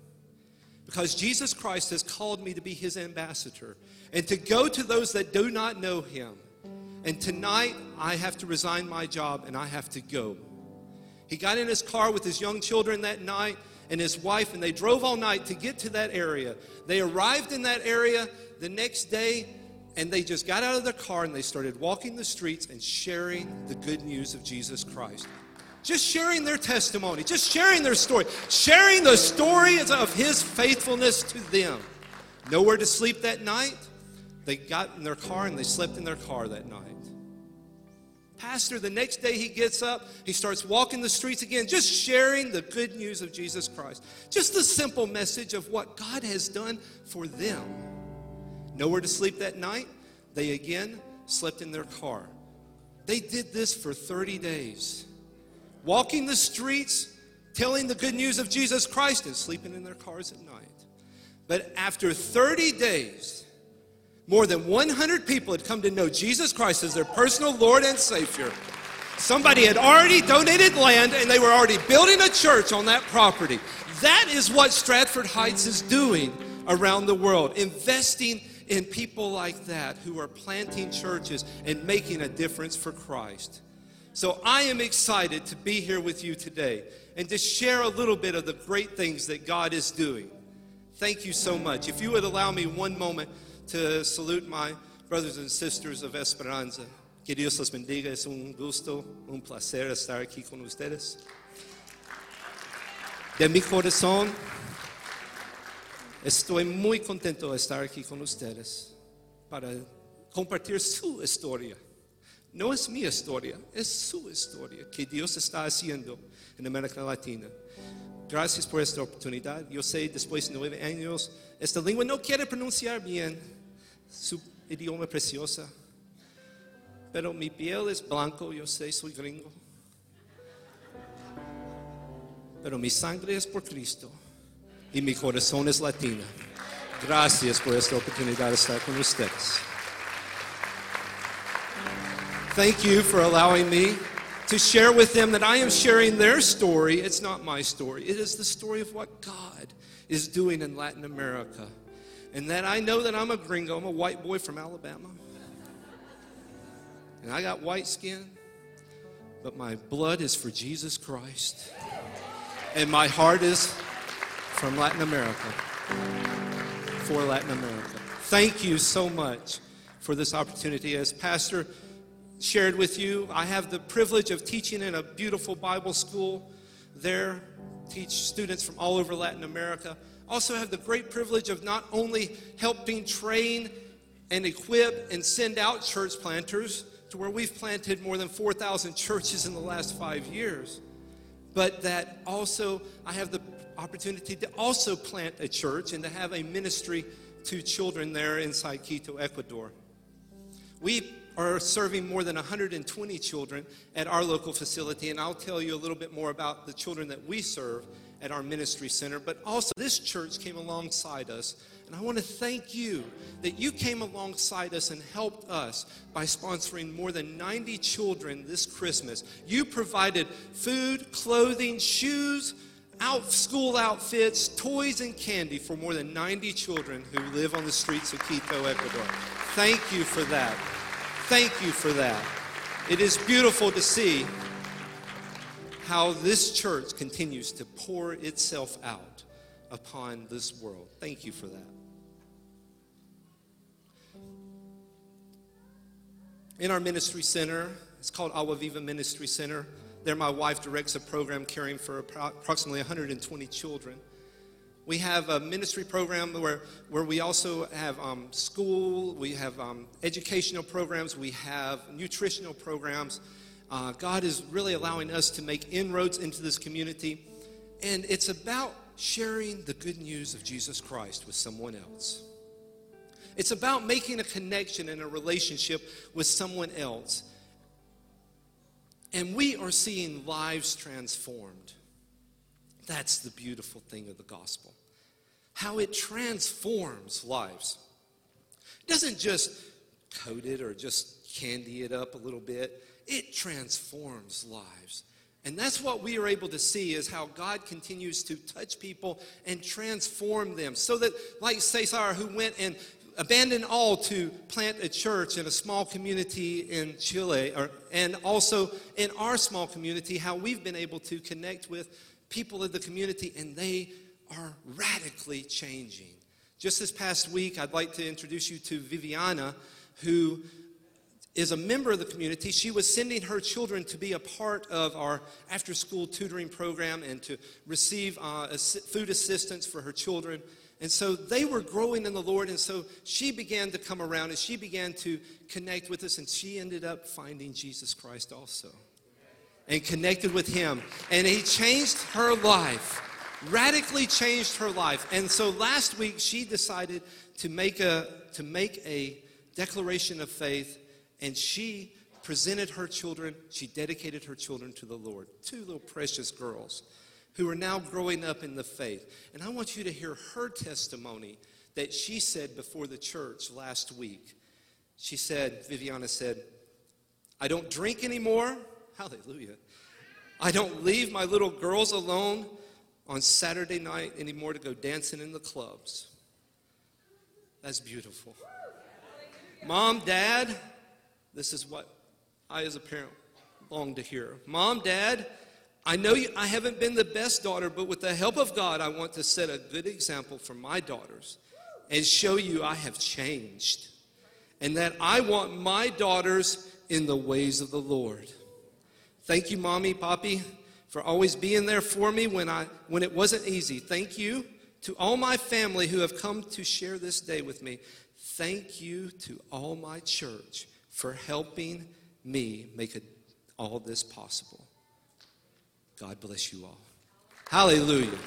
because Jesus Christ has called me to be his ambassador and to go to those that do not know him. And tonight I have to resign my job and I have to go. He got in his car with his young children that night and his wife, and they drove all night to get to that area. They arrived in that area the next day and they just got out of their car and they started walking the streets and sharing the good news of Jesus Christ just sharing their testimony, just sharing their story, sharing the stories of his faithfulness to them. Nowhere to sleep that night. They got in their car and they slept in their car that night. Pastor, the next day he gets up, he starts walking the streets again, just sharing the good news of Jesus Christ. Just the simple message of what God has done for them. Nowhere to sleep that night, they again slept in their car. They did this for 30 days, walking the streets, telling the good news of Jesus Christ, and sleeping in their cars at night. But after 30 days, more than 100 people had come to know Jesus Christ as their personal Lord and Savior. Somebody had already donated land and they were already building a church on that property. That is what Stratford Heights is doing around the world, investing in people like that who are planting churches and making a difference for Christ. So I am excited to be here with you today and to share a little bit of the great things that God is doing. Thank you so much. If you would allow me one moment to salute my brothers and sisters of Esperanza. Que Dios los bendiga. Es un gusto, un placer estar aquí con ustedes. De mi corazón, estoy muy contento de estar aquí con ustedes para compartir su historia. No es mi historia, es su historia que Dios está haciendo en América Latina. Gracias por esta oportunidad. Yo sé, después de nueve años, esta lengua no quiere pronunciar bien su idioma preciosa. Pero mi piel es blanco, yo sé, soy gringo. Pero mi sangre es por Cristo y mi corazón es latino. Gracias por esta oportunidad de estar con ustedes. Thank you for allowing me to share with them that I am sharing their story. It's not my story, it is the story of what God is doing in Latin America. And that I know that I'm a gringo, I'm a white boy from Alabama. And I got white skin, but my blood is for Jesus Christ. And my heart is from Latin America, for Latin America. Thank you so much for this opportunity. As Pastor shared with you, I have the privilege of teaching in a beautiful Bible school there, teach students from all over Latin America. Also, have the great privilege of not only helping train and equip and send out church planters to where we've planted more than 4,000 churches in the last five years, but that also I have the opportunity to also plant a church and to have a ministry to children there inside Quito, Ecuador. We are serving more than 120 children at our local facility, and I'll tell you a little bit more about the children that we serve at our ministry center. But also, this church came alongside us, and I want to thank you that you came alongside us and helped us by sponsoring more than 90 children this Christmas. You provided food, clothing, shoes, out school outfits, toys, and candy for more than 90 children who live on the streets of Quito, Ecuador. Thank you for that. Thank you for that. It is beautiful to see how this church continues to pour itself out upon this world. Thank you for that. In our ministry center, it's called Agua Viva Ministry Center. There, my wife directs a program caring for approximately 120 children. We have a ministry program where, where we also have um, school, we have um, educational programs, we have nutritional programs. Uh, God is really allowing us to make inroads into this community. And it's about sharing the good news of Jesus Christ with someone else. It's about making a connection and a relationship with someone else. And we are seeing lives transformed. That's the beautiful thing of the gospel. How it transforms lives. It doesn't just coat it or just candy it up a little bit. It transforms lives. And that's what we are able to see is how God continues to touch people and transform them. So that, like Cesar, who went and abandoned all to plant a church in a small community in Chile, or, and also in our small community, how we've been able to connect with people of the community and they are radically changing. Just this past week, I'd like to introduce you to Viviana, who is a member of the community. She was sending her children to be a part of our after school tutoring program and to receive uh, food assistance for her children. And so they were growing in the Lord. And so she began to come around and she began to connect with us. And she ended up finding Jesus Christ also and connected with him. And he changed her life, radically changed her life. And so last week she decided to make a, to make a declaration of faith. And she presented her children, she dedicated her children to the Lord. Two little precious girls who are now growing up in the faith. And I want you to hear her testimony that she said before the church last week. She said, Viviana said, I don't drink anymore. Hallelujah. I don't leave my little girls alone on Saturday night anymore to go dancing in the clubs. That's beautiful. Mom, Dad, this is what I, as a parent, long to hear. Mom, Dad, I know you, I haven't been the best daughter, but with the help of God, I want to set a good example for my daughters and show you I have changed and that I want my daughters in the ways of the Lord. Thank you, Mommy, Poppy, for always being there for me when, I, when it wasn't easy. Thank you to all my family who have come to share this day with me. Thank you to all my church for helping me make a, all this possible. God bless you all. Hallelujah.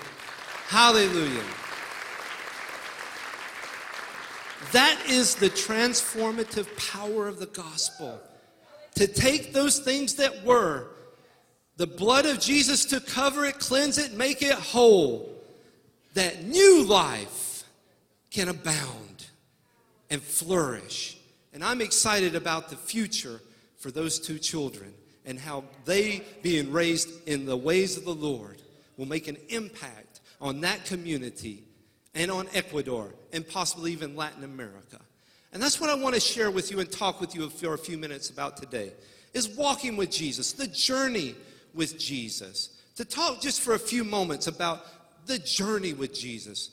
Hallelujah. That is the transformative power of the gospel. To take those things that were, the blood of Jesus to cover it, cleanse it, make it whole, that new life can abound and flourish. And I'm excited about the future for those two children and how they, being raised in the ways of the Lord, will make an impact on that community and on Ecuador and possibly even Latin America. And that's what I want to share with you and talk with you for a few minutes about today is walking with Jesus, the journey with Jesus. To talk just for a few moments about the journey with Jesus.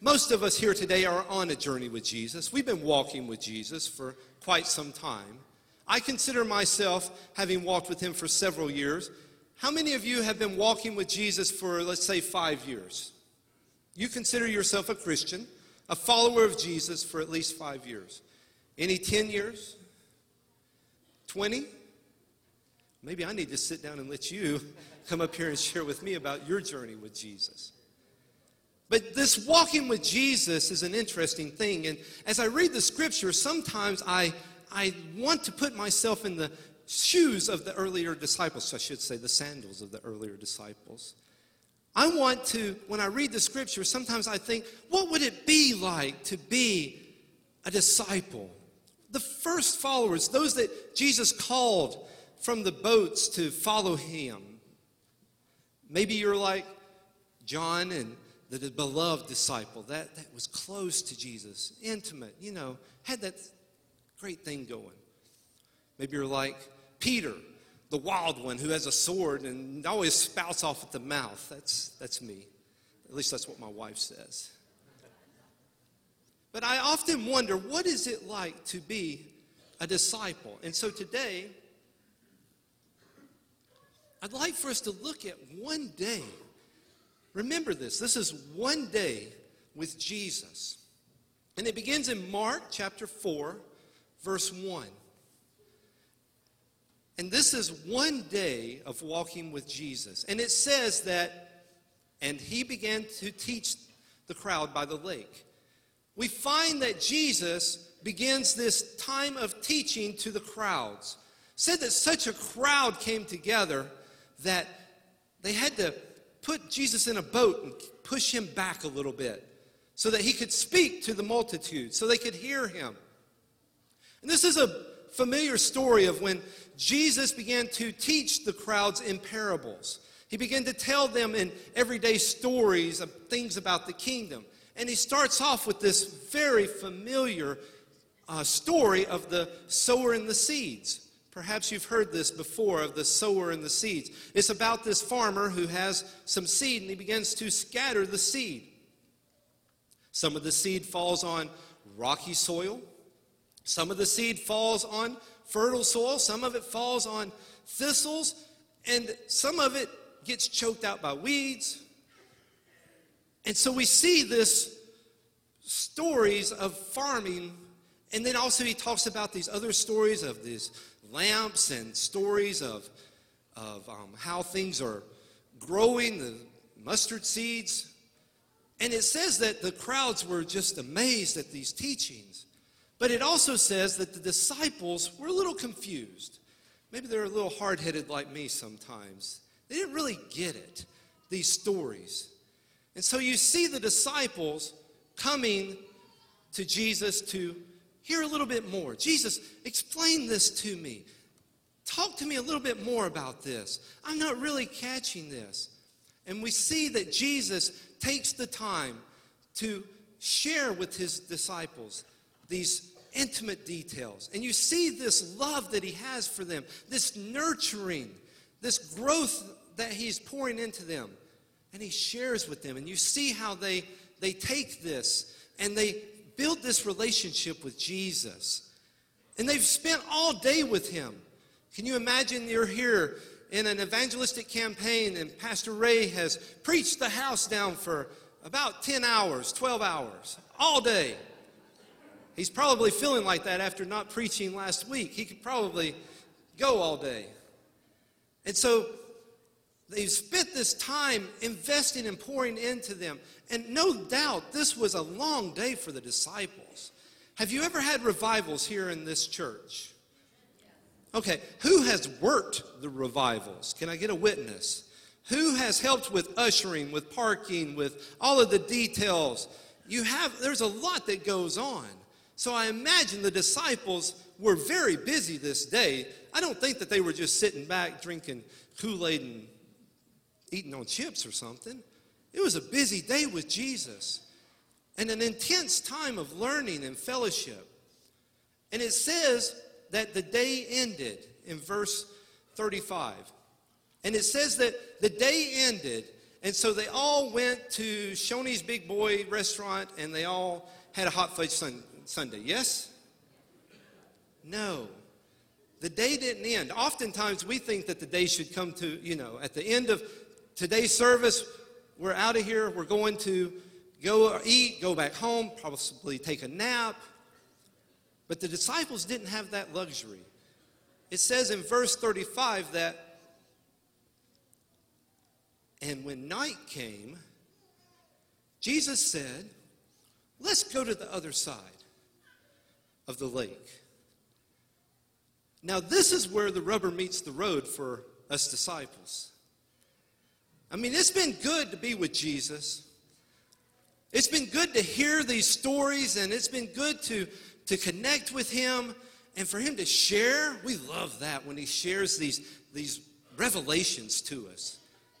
Most of us here today are on a journey with Jesus. We've been walking with Jesus for quite some time. I consider myself having walked with him for several years. How many of you have been walking with Jesus for, let's say, five years? You consider yourself a Christian, a follower of Jesus for at least five years. Any 10 years? 20? Maybe I need to sit down and let you <laughs> come up here and share with me about your journey with Jesus. But this walking with Jesus is an interesting thing. And as I read the scripture, sometimes I I want to put myself in the shoes of the earlier disciples, I should say, the sandals of the earlier disciples. I want to, when I read the scripture, sometimes I think, what would it be like to be a disciple? The first followers, those that Jesus called from the boats to follow him. Maybe you're like John and the beloved disciple, that, that was close to Jesus, intimate, you know, had that Great thing going. Maybe you're like Peter, the wild one who has a sword and always spouts off at the mouth. That's, that's me. At least that's what my wife says. But I often wonder what is it like to be a disciple? And so today, I'd like for us to look at one day. Remember this this is one day with Jesus. And it begins in Mark chapter 4, verse 1. And this is one day of walking with Jesus. And it says that, and he began to teach the crowd by the lake. We find that Jesus begins this time of teaching to the crowds. Said that such a crowd came together that they had to put Jesus in a boat and push him back a little bit so that he could speak to the multitude, so they could hear him. And this is a familiar story of when Jesus began to teach the crowds in parables. He began to tell them in everyday stories of things about the kingdom. And he starts off with this very familiar uh, story of the sower and the seeds. Perhaps you've heard this before of the sower and the seeds. It's about this farmer who has some seed and he begins to scatter the seed. Some of the seed falls on rocky soil, some of the seed falls on fertile soil, some of it falls on thistles, and some of it gets choked out by weeds. And so we see this stories of farming, and then also he talks about these other stories of these lamps and stories of, of um, how things are growing, the mustard seeds. And it says that the crowds were just amazed at these teachings. But it also says that the disciples were a little confused. Maybe they're a little hard headed like me sometimes. They didn't really get it, these stories. And so you see the disciples coming to Jesus to hear a little bit more. Jesus, explain this to me. Talk to me a little bit more about this. I'm not really catching this. And we see that Jesus takes the time to share with his disciples these intimate details. And you see this love that he has for them, this nurturing, this growth that he's pouring into them. And he shares with them. And you see how they, they take this and they build this relationship with Jesus. And they've spent all day with him. Can you imagine you're here in an evangelistic campaign and Pastor Ray has preached the house down for about 10 hours, 12 hours, all day. He's probably feeling like that after not preaching last week. He could probably go all day. And so they've spent this time investing and pouring into them. And no doubt this was a long day for the disciples. Have you ever had revivals here in this church? Okay, who has worked the revivals? Can I get a witness? Who has helped with ushering, with parking, with all of the details? You have, there's a lot that goes on. So I imagine the disciples were very busy this day. I don't think that they were just sitting back drinking Kool Aid and eating on chips or something. It was a busy day with Jesus and an intense time of learning and fellowship. And it says that the day ended in verse 35. And it says that the day ended, and so they all went to Shoney's Big Boy restaurant and they all had a hot fudge sun- sundae. Yes? No. The day didn't end. Oftentimes we think that the day should come to, you know, at the end of today's service, we're out of here, we're going to go eat, go back home, possibly take a nap. But the disciples didn't have that luxury. It says in verse 35 that, and when night came, Jesus said, Let's go to the other side of the lake. Now, this is where the rubber meets the road for us disciples. I mean, it's been good to be with Jesus. It's been good to hear these stories, and it's been good to, to connect with Him and for Him to share. We love that when He shares these, these revelations to us.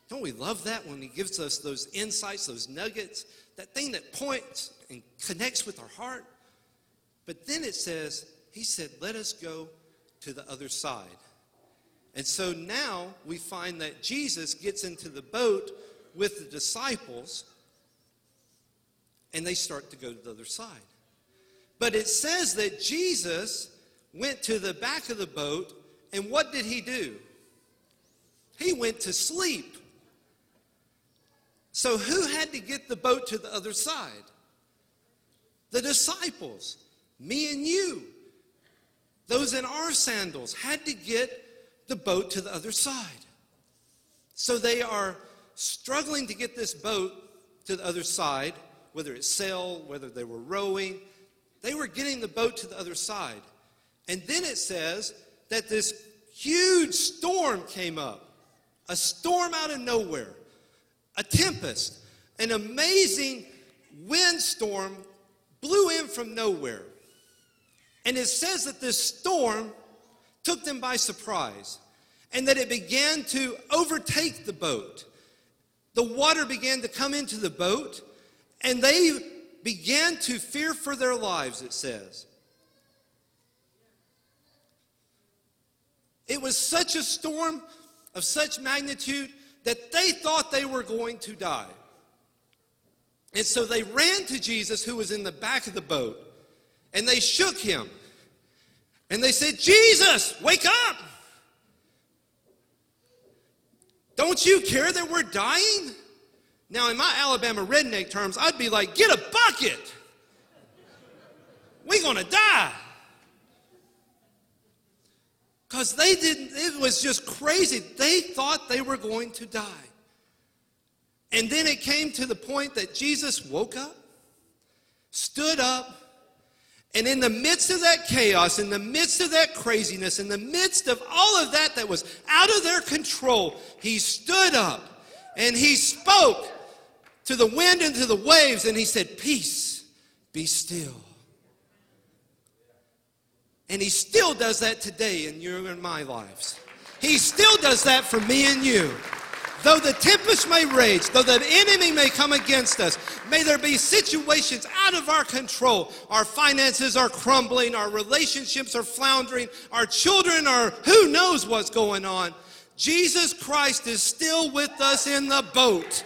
Don't we love that when He gives us those insights, those nuggets, that thing that points and connects with our heart? But then it says, He said, Let us go to the other side. And so now we find that Jesus gets into the boat with the disciples and they start to go to the other side. But it says that Jesus went to the back of the boat and what did he do? He went to sleep. So who had to get the boat to the other side? The disciples, me and you. Those in our sandals had to get the boat to the other side. So they are struggling to get this boat to the other side, whether it's sail, whether they were rowing. They were getting the boat to the other side. And then it says that this huge storm came up a storm out of nowhere, a tempest, an amazing windstorm blew in from nowhere. And it says that this storm took them by surprise and that it began to overtake the boat. The water began to come into the boat, and they began to fear for their lives, it says. It was such a storm of such magnitude that they thought they were going to die. And so they ran to Jesus, who was in the back of the boat, and they shook him. And they said, Jesus, wake up! Don't you care that we're dying? Now, in my Alabama redneck terms, I'd be like, get a bucket. We're going to die. Because they didn't, it was just crazy. They thought they were going to die. And then it came to the point that Jesus woke up, stood up, and in the midst of that chaos, in the midst of that craziness, in the midst of all of that that was out of their control, he stood up and he spoke to the wind and to the waves and he said, Peace, be still. And he still does that today in your and my lives. He still does that for me and you. Though the tempest may rage, though the enemy may come against us, may there be situations out of our control. Our finances are crumbling, our relationships are floundering, our children are who knows what's going on. Jesus Christ is still with us in the boat.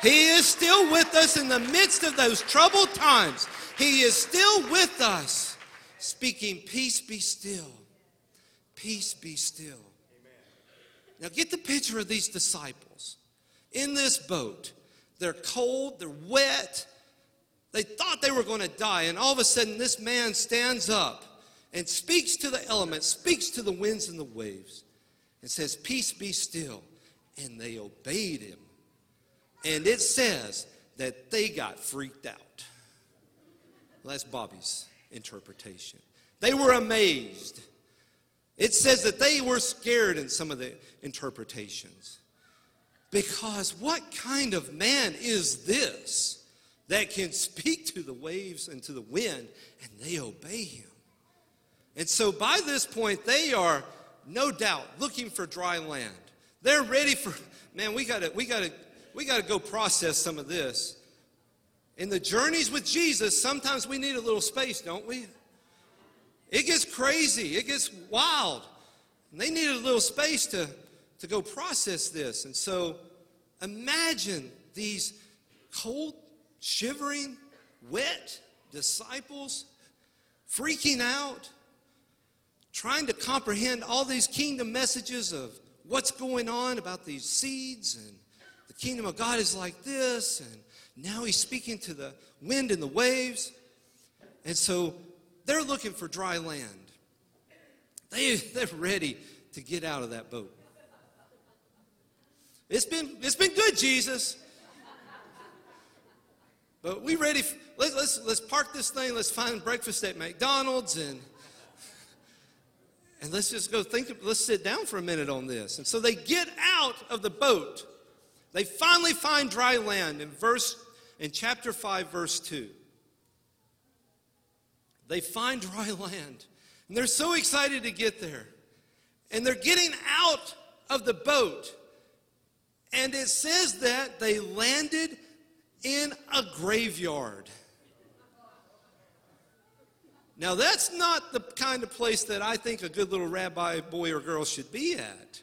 He is still with us in the midst of those troubled times. He is still with us speaking, Peace be still. Peace be still. Now get the picture of these disciples in this boat. They're cold, they're wet. They thought they were going to die, and all of a sudden, this man stands up and speaks to the elements, speaks to the winds and the waves, and says, Peace be still. And they obeyed him. And it says that they got freaked out. Well, that's Bobby's interpretation. They were amazed. It says that they were scared in some of the interpretations. Because what kind of man is this that can speak to the waves and to the wind and they obey him? And so by this point, they are no doubt looking for dry land. They're ready for, man, we gotta, we gotta, we gotta go process some of this. In the journeys with Jesus, sometimes we need a little space, don't we? It gets crazy, it gets wild. And they needed a little space to, to go process this. And so imagine these cold, shivering, wet disciples freaking out, trying to comprehend all these kingdom messages of what's going on about these seeds and the kingdom of God is like this and now he's speaking to the wind and the waves. And so they're looking for dry land. They, <laughs> they're ready to get out of that boat. It's been, it's been good, Jesus. But we ready? Let's, let's, let's park this thing. Let's find breakfast at McDonald's and and let's just go think. Let's sit down for a minute on this. And so they get out of the boat. They finally find dry land in verse in chapter 5, verse 2. They find dry land, and they're so excited to get there. And they're getting out of the boat, and it says that they landed in a graveyard. Now, that's not the kind of place that I think a good little rabbi boy or girl should be at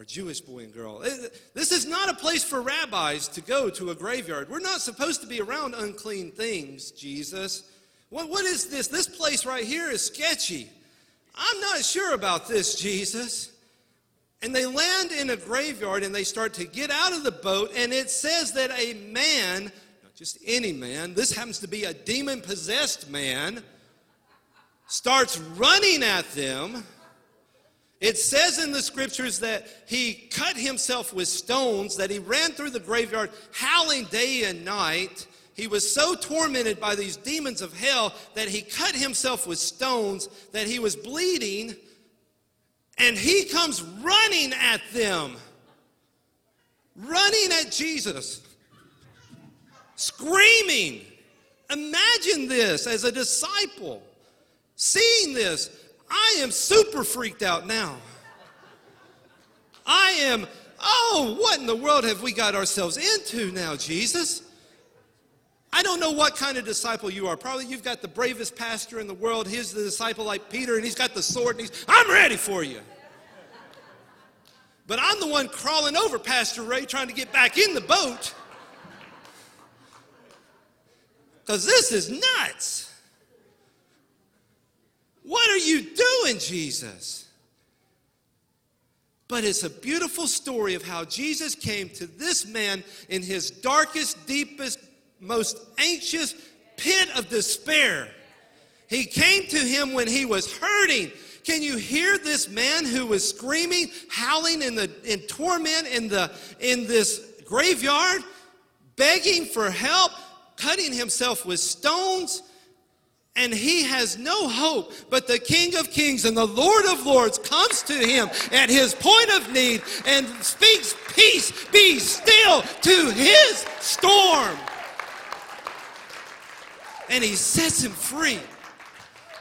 or Jewish boy and girl. Eh, this is not a place for rabbis to go to a graveyard. We're not supposed to be around unclean things, Jesus. What, what is this? This place right here is sketchy. I'm not sure about this, Jesus. And they land in a graveyard and they start to get out of the boat, and it says that a man, not just any man, this happens to be a demon possessed man, starts running at them it says in the scriptures that he cut himself with stones, that he ran through the graveyard howling day and night. He was so tormented by these demons of hell that he cut himself with stones, that he was bleeding, and he comes running at them, running at Jesus, screaming. Imagine this as a disciple, seeing this. I am super freaked out now. I am, oh, what in the world have we got ourselves into now, Jesus? I don't know what kind of disciple you are. Probably you've got the bravest pastor in the world. He's the disciple like Peter, and he's got the sword, and he's, I'm ready for you. But I'm the one crawling over Pastor Ray trying to get back in the boat. Because this is nuts. What are you doing, Jesus? But it's a beautiful story of how Jesus came to this man in his darkest, deepest, most anxious pit of despair. He came to him when he was hurting. Can you hear this man who was screaming, howling in the in torment in the in this graveyard, begging for help, cutting himself with stones? and he has no hope. But the King of Kings and the Lord of Lords comes to him at his point of need and speaks, Peace, be still to his storm. And he sets him free.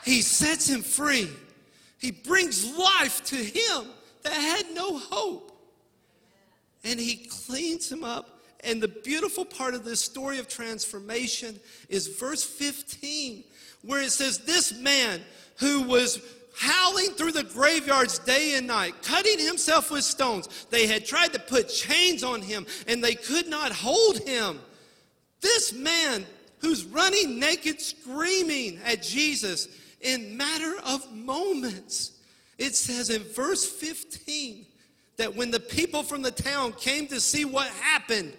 He sets him free. He brings life to him that had no hope. And he cleans him up. And the beautiful part of this story of transformation is verse 15 where it says, This man who was howling through the graveyards day and night, cutting himself with stones, they had tried to put chains on him and they could not hold him. This man who's running naked, screaming at Jesus in matter of moments. It says in verse 15 that when the people from the town came to see what happened,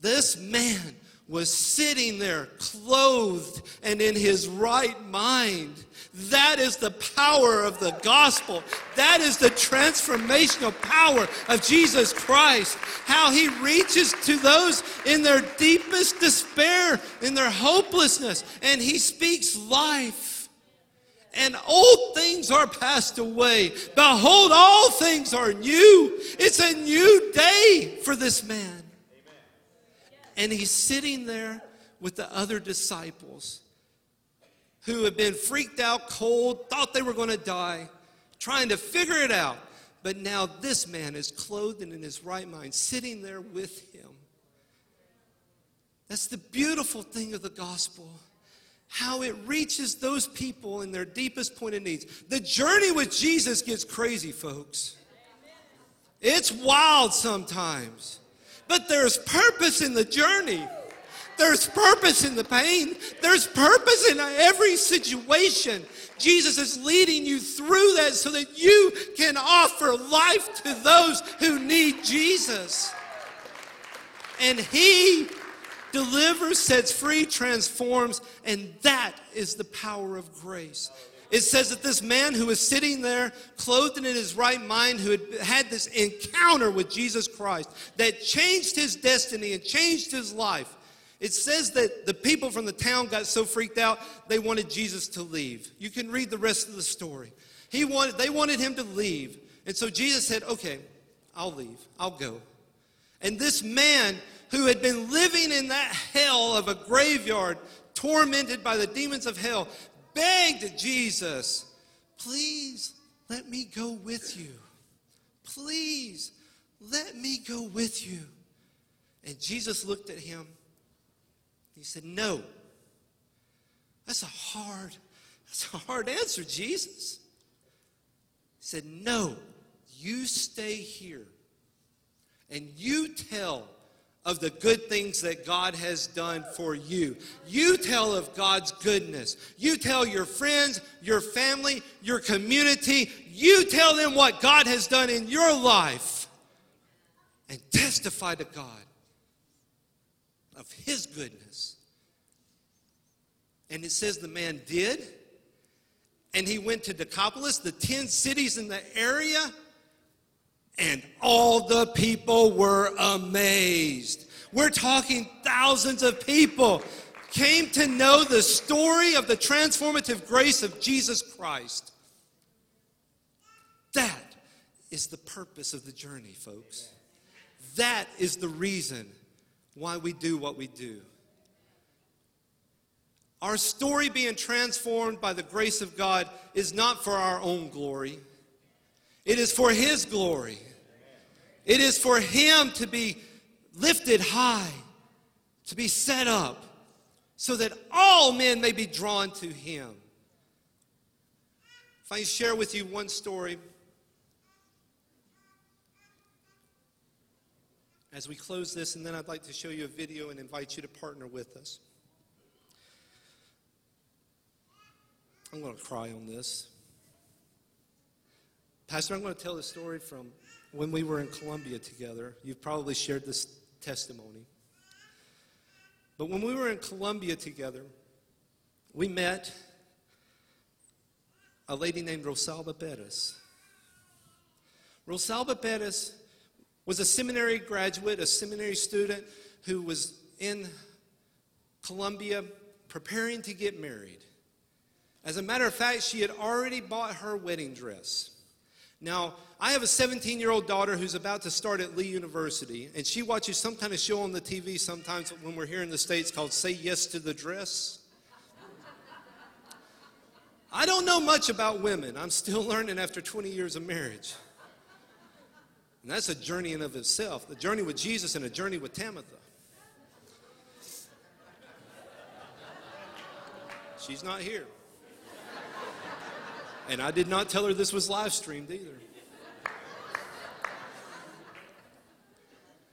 this man was sitting there clothed and in his right mind. That is the power of the gospel. That is the transformational power of Jesus Christ. How he reaches to those in their deepest despair, in their hopelessness, and he speaks life. And old things are passed away. Behold, all things are new. It's a new day for this man and he's sitting there with the other disciples who had been freaked out, cold, thought they were going to die, trying to figure it out. But now this man is clothed and in his right mind, sitting there with him. That's the beautiful thing of the gospel. How it reaches those people in their deepest point of needs. The journey with Jesus gets crazy, folks. It's wild sometimes. But there's purpose in the journey. There's purpose in the pain. There's purpose in every situation. Jesus is leading you through that so that you can offer life to those who need Jesus. And He delivers, sets free, transforms, and that is the power of grace. It says that this man who was sitting there, clothed and in his right mind, who had had this encounter with Jesus Christ that changed his destiny and changed his life. It says that the people from the town got so freaked out they wanted Jesus to leave. You can read the rest of the story. He wanted, they wanted him to leave. And so Jesus said, Okay, I'll leave. I'll go. And this man who had been living in that hell of a graveyard, tormented by the demons of hell, begged Jesus, please let me go with you. Please let me go with you. And Jesus looked at him. He said, No. That's a hard, that's a hard answer, Jesus. He said, No, you stay here and you tell of the good things that God has done for you. You tell of God's goodness. You tell your friends, your family, your community. You tell them what God has done in your life and testify to God of His goodness. And it says the man did. And he went to Decapolis, the 10 cities in the area and all the people were amazed. We're talking thousands of people came to know the story of the transformative grace of Jesus Christ. That is the purpose of the journey, folks. That is the reason why we do what we do. Our story being transformed by the grace of God is not for our own glory. It is for His glory. It is for Him to be lifted high, to be set up, so that all men may be drawn to Him. If I share with you one story as we close this, and then I'd like to show you a video and invite you to partner with us. I'm going to cry on this. Pastor, I'm going to tell the story from when we were in Colombia together. You've probably shared this testimony. But when we were in Colombia together, we met a lady named Rosalba Perez. Rosalba Perez was a seminary graduate, a seminary student who was in Colombia preparing to get married. As a matter of fact, she had already bought her wedding dress. Now, I have a 17 year old daughter who's about to start at Lee University, and she watches some kind of show on the TV sometimes when we're here in the States called Say Yes to the Dress. I don't know much about women. I'm still <laughs> learning after 20 years of marriage. And that's a journey in of itself the journey with Jesus and a journey with Tamitha. She's not here. And I did not tell her this was live streamed either.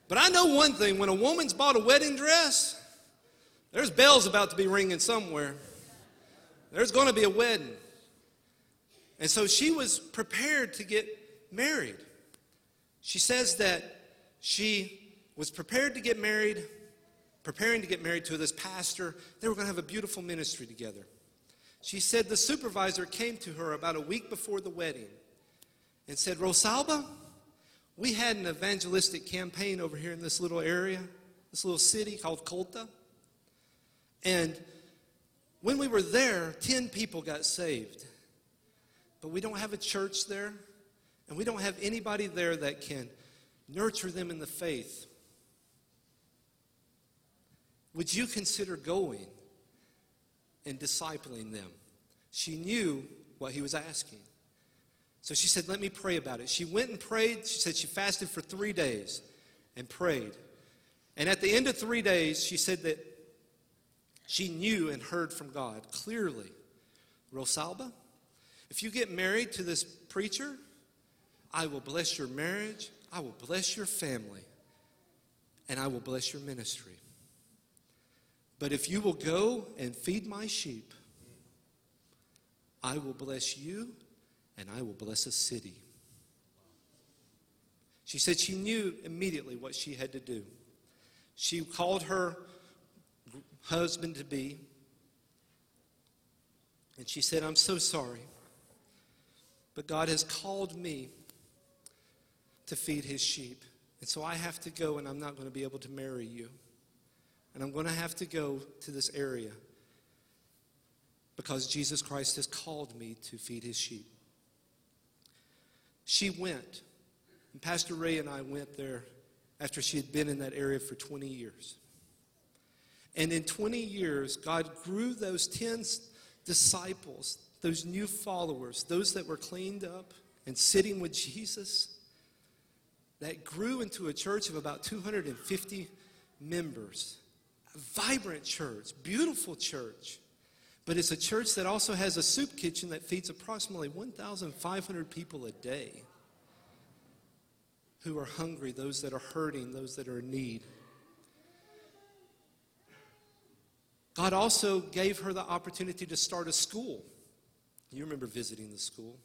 But I know one thing when a woman's bought a wedding dress, there's bells about to be ringing somewhere. There's going to be a wedding. And so she was prepared to get married. She says that she was prepared to get married, preparing to get married to this pastor. They were going to have a beautiful ministry together. She said the supervisor came to her about a week before the wedding and said, Rosalba, we had an evangelistic campaign over here in this little area, this little city called Colta. And when we were there, 10 people got saved. But we don't have a church there, and we don't have anybody there that can nurture them in the faith. Would you consider going and discipling them? She knew what he was asking. So she said, Let me pray about it. She went and prayed. She said she fasted for three days and prayed. And at the end of three days, she said that she knew and heard from God clearly Rosalba, if you get married to this preacher, I will bless your marriage, I will bless your family, and I will bless your ministry. But if you will go and feed my sheep, I will bless you and I will bless a city. She said she knew immediately what she had to do. She called her husband to be and she said, I'm so sorry, but God has called me to feed his sheep. And so I have to go, and I'm not going to be able to marry you. And I'm going to have to go to this area because Jesus Christ has called me to feed his sheep. She went, and Pastor Ray and I went there after she had been in that area for 20 years. And in 20 years, God grew those 10 disciples, those new followers, those that were cleaned up and sitting with Jesus, that grew into a church of about 250 members. A vibrant church, beautiful church. But it's a church that also has a soup kitchen that feeds approximately 1,500 people a day who are hungry, those that are hurting, those that are in need. God also gave her the opportunity to start a school. You remember visiting the school.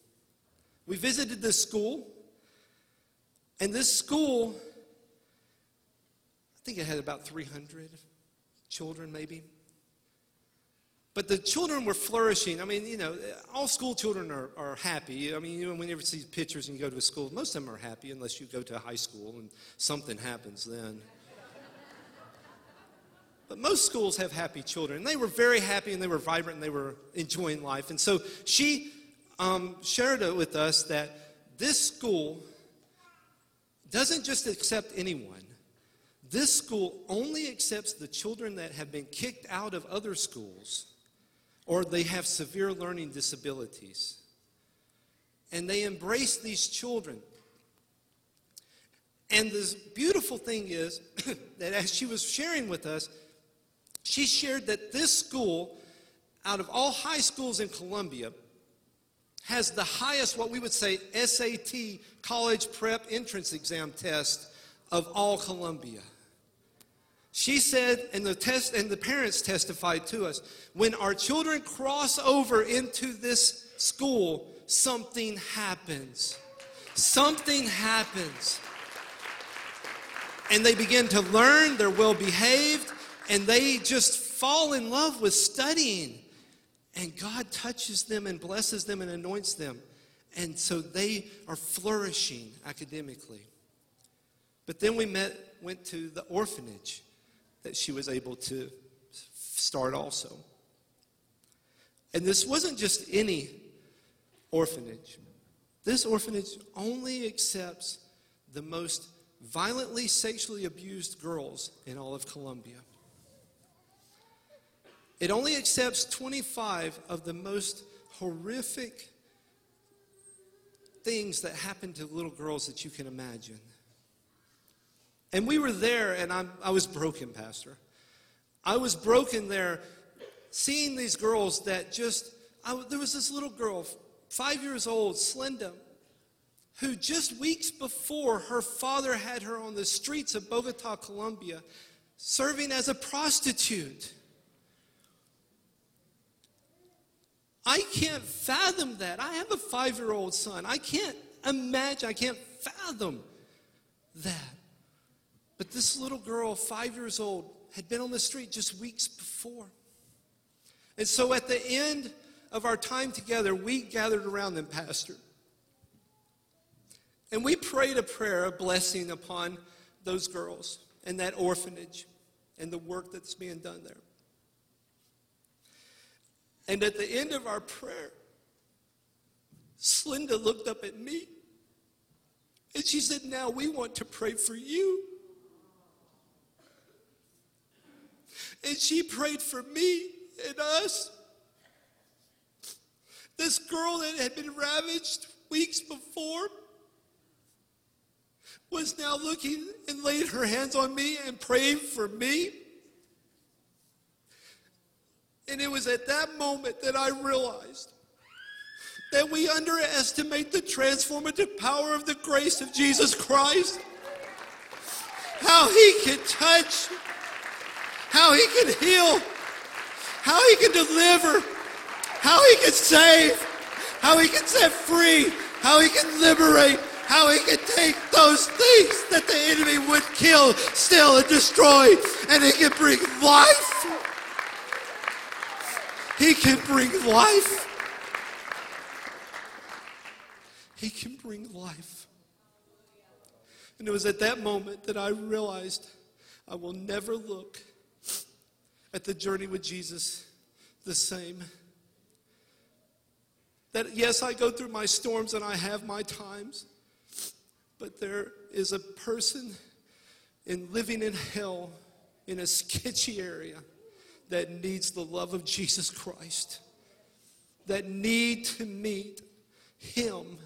We visited this school, and this school, I think it had about 300 children, maybe. But the children were flourishing. I mean, you know, all school children are, are happy. I mean, you know, when you see pictures and you go to a school, most of them are happy unless you go to a high school and something happens then. But most schools have happy children. And they were very happy and they were vibrant and they were enjoying life. And so she um, shared it with us that this school doesn't just accept anyone. This school only accepts the children that have been kicked out of other schools or they have severe learning disabilities. And they embrace these children. And the beautiful thing is <coughs> that as she was sharing with us, she shared that this school, out of all high schools in Colombia, has the highest, what we would say, SAT college prep entrance exam test of all Colombia. She said, and the test and the parents testified to us, when our children cross over into this school, something happens. something happens. And they begin to learn, they're well behaved, and they just fall in love with studying. And God touches them and blesses them and anoints them. And so they are flourishing academically. But then we met, went to the orphanage that she was able to start also. And this wasn't just any orphanage. This orphanage only accepts the most violently sexually abused girls in all of Colombia. It only accepts 25 of the most horrific things that happen to little girls that you can imagine. And we were there, and I'm, I was broken, Pastor. I was broken there seeing these girls that just, I, there was this little girl, five years old, Slinda, who just weeks before her father had her on the streets of Bogota, Colombia, serving as a prostitute. I can't fathom that. I have a five year old son. I can't imagine, I can't fathom that. But this little girl, five years old, had been on the street just weeks before. And so at the end of our time together, we gathered around them, Pastor. And we prayed a prayer, a blessing upon those girls and that orphanage and the work that's being done there. And at the end of our prayer, Slinda looked up at me and she said, Now we want to pray for you. And she prayed for me and us. This girl that had been ravaged weeks before was now looking and laid her hands on me and praying for me. And it was at that moment that I realized that we underestimate the transformative power of the grace of Jesus Christ. How he can touch, how he can heal, how he can deliver, how he can save, how he can set free, how he can liberate, how he can take those things that the enemy would kill, steal, and destroy, and he can bring life. He can bring life. He can bring life. And it was at that moment that I realized I will never look at the journey with Jesus the same. That, yes, I go through my storms and I have my times, but there is a person in living in hell in a sketchy area that needs the love of Jesus Christ, that need to meet Him.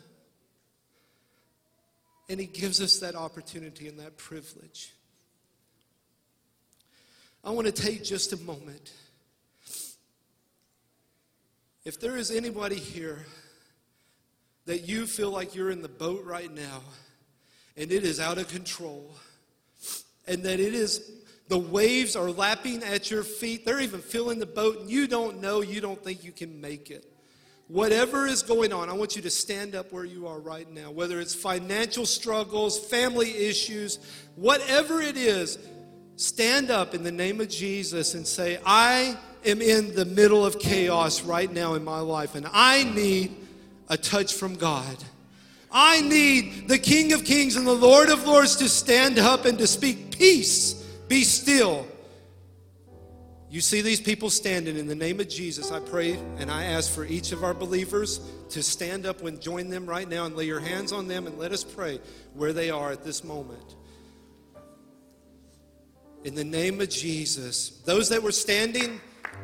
And He gives us that opportunity and that privilege. I want to take just a moment. If there is anybody here that you feel like you're in the boat right now and it is out of control, and that it is the waves are lapping at your feet, they're even filling the boat, and you don't know, you don't think you can make it. Whatever is going on, I want you to stand up where you are right now, whether it's financial struggles, family issues, whatever it is, stand up in the name of Jesus and say, I am in the middle of chaos right now in my life, and I need a touch from God. I need the King of Kings and the Lord of Lords to stand up and to speak peace. Be still. You see these people standing in the name of Jesus. I pray and I ask for each of our believers to stand up and join them right now and lay your hands on them and let us pray where they are at this moment. In the name of Jesus. Those that were standing,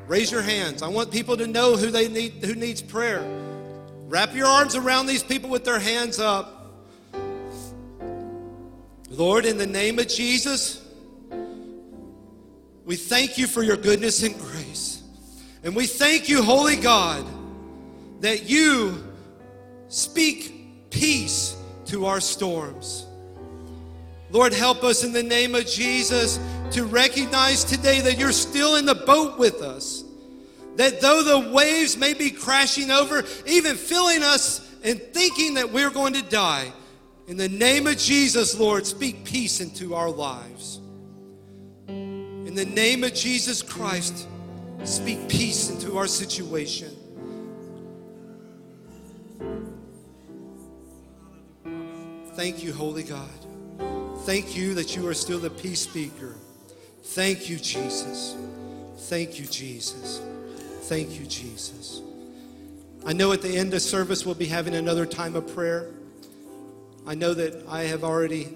raise your hands. I want people to know who they need who needs prayer. Wrap your arms around these people with their hands up. Lord, in the name of Jesus, we thank you for your goodness and grace. And we thank you, Holy God, that you speak peace to our storms. Lord, help us in the name of Jesus to recognize today that you're still in the boat with us. That though the waves may be crashing over, even filling us and thinking that we're going to die, In the name of Jesus, Lord, speak peace into our lives. The name of Jesus Christ, speak peace into our situation. Thank you, Holy God. Thank you that you are still the peace speaker. Thank you, Jesus. Thank you, Jesus. Thank you, Jesus. I know at the end of service we'll be having another time of prayer. I know that I have already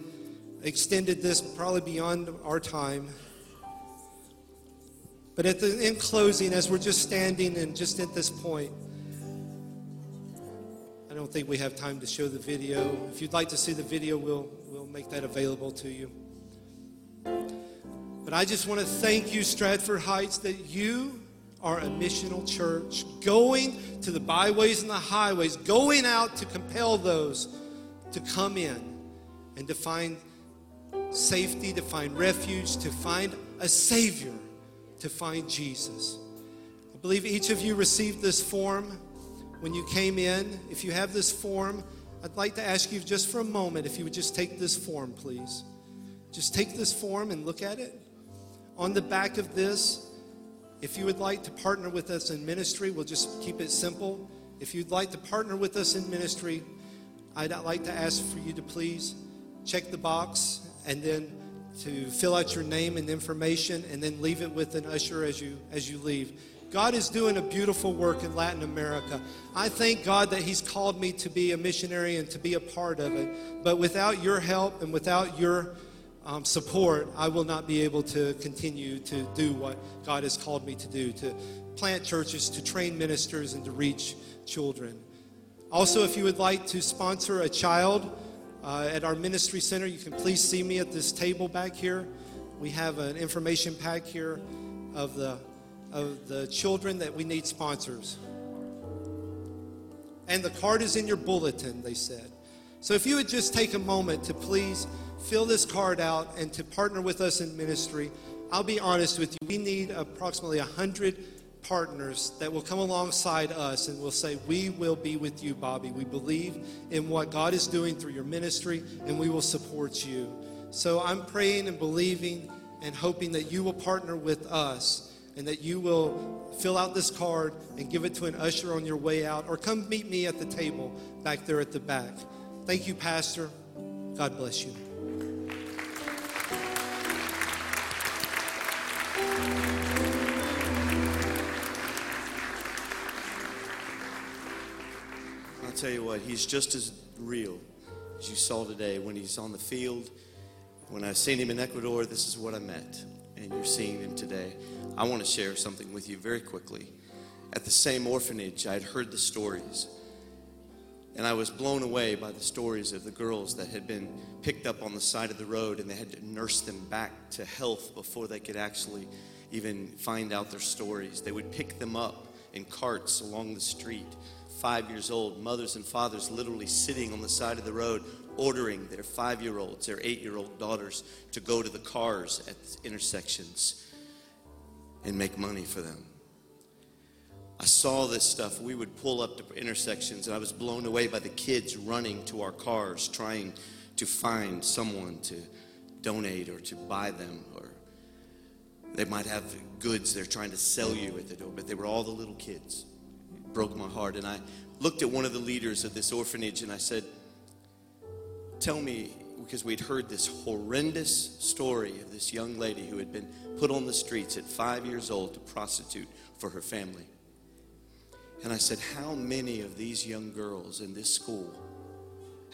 extended this probably beyond our time. But at the in closing, as we're just standing and just at this point, I don't think we have time to show the video. If you'd like to see the video, we'll we'll make that available to you. But I just want to thank you, Stratford Heights, that you are a missional church going to the byways and the highways, going out to compel those to come in and to find safety, to find refuge, to find a Savior, to find Jesus. I believe each of you received this form when you came in. If you have this form, I'd like to ask you just for a moment if you would just take this form, please. Just take this form and look at it. On the back of this, if you would like to partner with us in ministry, we'll just keep it simple. If you'd like to partner with us in ministry, I'd like to ask for you to please check the box and then to fill out your name and information and then leave it with an usher as you as you leave. God is doing a beautiful work in Latin America. I thank God that He's called me to be a missionary and to be a part of it. But without your help and without your um, support, I will not be able to continue to do what God has called me to do to plant churches, to train ministers, and to reach children. Also, if you would like to sponsor a child uh, at our ministry center, you can please see me at this table back here. We have an information pack here of the of the children that we need sponsors. And the card is in your bulletin, they said. So if you would just take a moment to please fill this card out and to partner with us in ministry, I'll be honest with you, we need approximately 100 partners that will come alongside us and will say, We will be with you, Bobby. We believe in what God is doing through your ministry and we will support you. So I'm praying and believing and hoping that you will partner with us and that you will fill out this card and give it to an usher on your way out or come meet me at the table back there at the back. Thank you, Pastor. God bless you. Tell you what, he's just as real as you saw today when he's on the field. When I've seen him in Ecuador, this is what I met. And you're seeing him today. I want to share something with you very quickly. At the same orphanage, I'd heard the stories. And I was blown away by the stories of the girls that had been picked up on the side of the road and they had to nurse them back to health before they could actually even find out their stories. They would pick them up in carts along the street, five years old, mothers and fathers literally sitting on the side of the road, ordering their five year olds, their eight year old daughters to go to the cars at the intersections and make money for them. I saw this stuff. We would pull up to intersections, and I was blown away by the kids running to our cars, trying to find someone to donate or to buy them, or they might have goods they're trying to sell you at the door, but they were all the little kids. Broke my heart. And I looked at one of the leaders of this orphanage and I said, Tell me, because we'd heard this horrendous story of this young lady who had been put on the streets at five years old to prostitute for her family. And I said, How many of these young girls in this school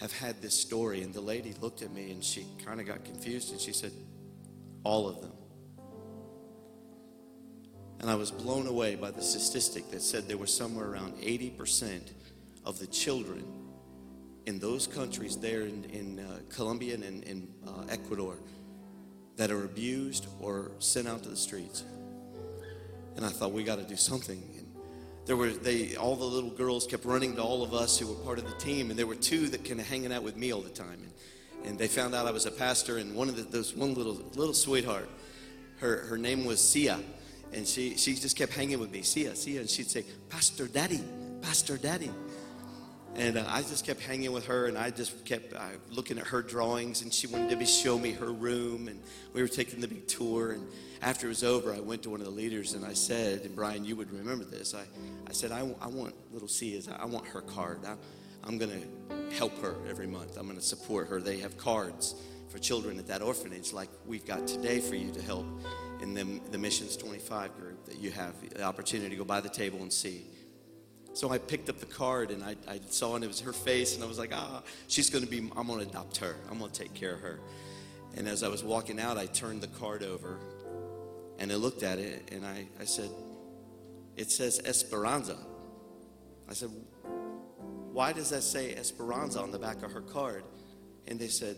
have had this story? And the lady looked at me and she kind of got confused and she said, All of them. And I was blown away by the statistic that said there were somewhere around 80% of the children in those countries there in, in uh, Colombia and in, in uh, Ecuador that are abused or sent out to the streets. And I thought, we got to do something. And there were they all the little girls kept running to all of us who were part of the team, and there were two that kind of hanging out with me all the time. And, and they found out I was a pastor, and one of the, those one little little sweetheart, her her name was Sia, and she she just kept hanging with me, Sia, Sia, and she'd say, Pastor Daddy, Pastor Daddy. And uh, I just kept hanging with her, and I just kept uh, looking at her drawings, and she wanted to be, show me her room, and we were taking the big tour. And after it was over, I went to one of the leaders, and I said, and Brian, you would remember this. I, I said, I, I want little Sia, I want her card. I, I'm going to help her every month. I'm going to support her. They have cards for children at that orphanage, like we've got today for you to help in the, the Missions 25 group that you have the opportunity to go by the table and see. So I picked up the card and I, I saw and it was her face and I was like, ah, she's going to be, I'm going to adopt her. I'm going to take care of her. And as I was walking out, I turned the card over and I looked at it and I, I said, it says Esperanza. I said, why does that say Esperanza on the back of her card? And they said,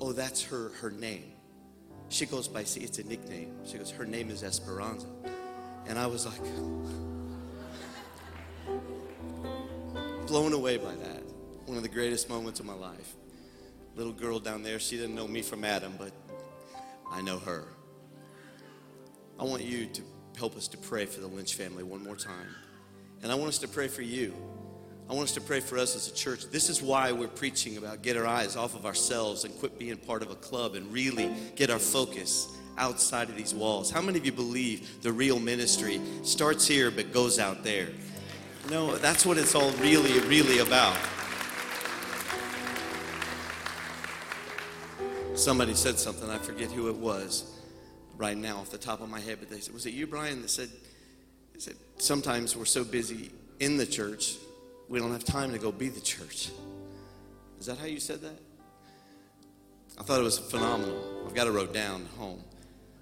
oh, that's her, her name. She goes by, see, it's a nickname. She goes, her name is Esperanza. And I was like, blown away by that. One of the greatest moments of my life. Little girl down there, she didn't know me from Adam, but I know her. I want you to help us to pray for the Lynch family one more time. And I want us to pray for you. I want us to pray for us as a church. This is why we're preaching about get our eyes off of ourselves and quit being part of a club and really get our focus outside of these walls. How many of you believe the real ministry starts here but goes out there? No, that's what it's all really, really about. Somebody said something, I forget who it was right now off the top of my head, but they said, Was it you, Brian, that said, said sometimes we're so busy in the church, we don't have time to go be the church. Is that how you said that? I thought it was phenomenal. I've got it wrote down home.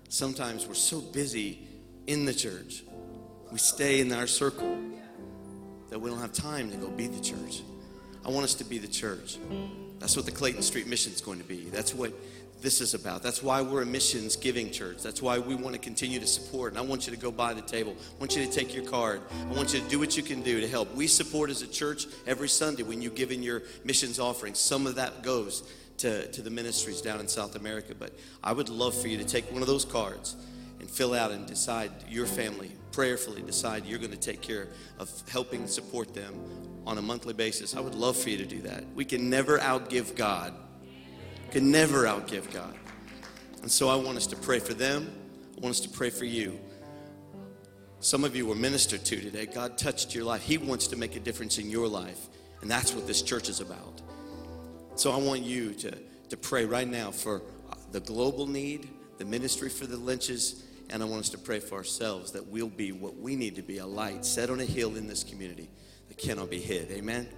Sometimes we're so busy in the church, we stay in our circle that we don't have time to go be the church. I want us to be the church. That's what the Clayton Street mission is going to be. That's what this is about. That's why we're a missions giving church. That's why we want to continue to support. And I want you to go by the table. I want you to take your card. I want you to do what you can do to help. We support as a church every Sunday when you give in your missions offering. Some of that goes to, to the ministries down in South America. But I would love for you to take one of those cards and fill out and decide your family prayerfully decide you're going to take care of helping support them on a monthly basis, I would love for you to do that. We can never outgive God. Can never outgive God. And so I want us to pray for them. I want us to pray for you. Some of you were ministered to today. God touched your life. He wants to make a difference in your life. And that's what this church is about. So I want you to, to pray right now for the global need, the ministry for the lynches, and I want us to pray for ourselves that we'll be what we need to be a light set on a hill in this community that cannot be hid. Amen.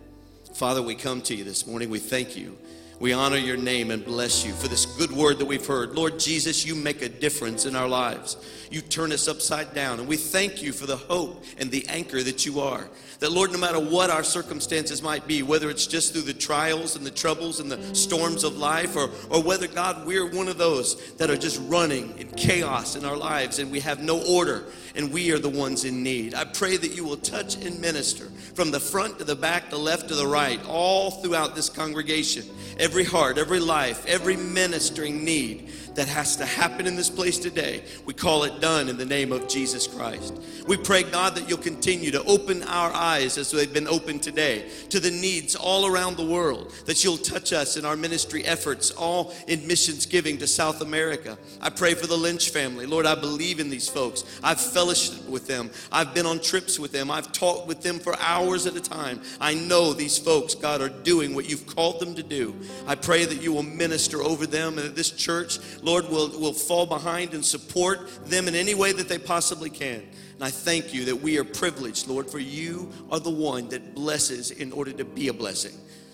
Father, we come to you this morning. We thank you. We honor your name and bless you for this good word that we've heard. Lord Jesus, you make a difference in our lives. You turn us upside down. And we thank you for the hope and the anchor that you are. That, Lord, no matter what our circumstances might be, whether it's just through the trials and the troubles and the storms of life, or, or whether, God, we're one of those that are just running in chaos in our lives and we have no order and we are the ones in need. I pray that you will touch and minister from the front to the back, the left to the right, all throughout this congregation, every heart, every life, every ministering need that has to happen in this place today. We call it done in the name of Jesus Christ. We pray, God, that you'll continue to open our eyes as they've been opened today to the needs all around the world, that you'll touch us in our ministry efforts, all in missions giving to South America. I pray for the Lynch family. Lord, I believe in these folks. I've fellowshiped with them, I've been on trips with them, I've talked with them for hours at a time. I know these folks, God, are doing what you've called them to do. I pray that you will minister over them and that this church Lord, will, will fall behind and support them in any way that they possibly can. And I thank you that we are privileged, Lord, for you are the one that blesses in order to be a blessing.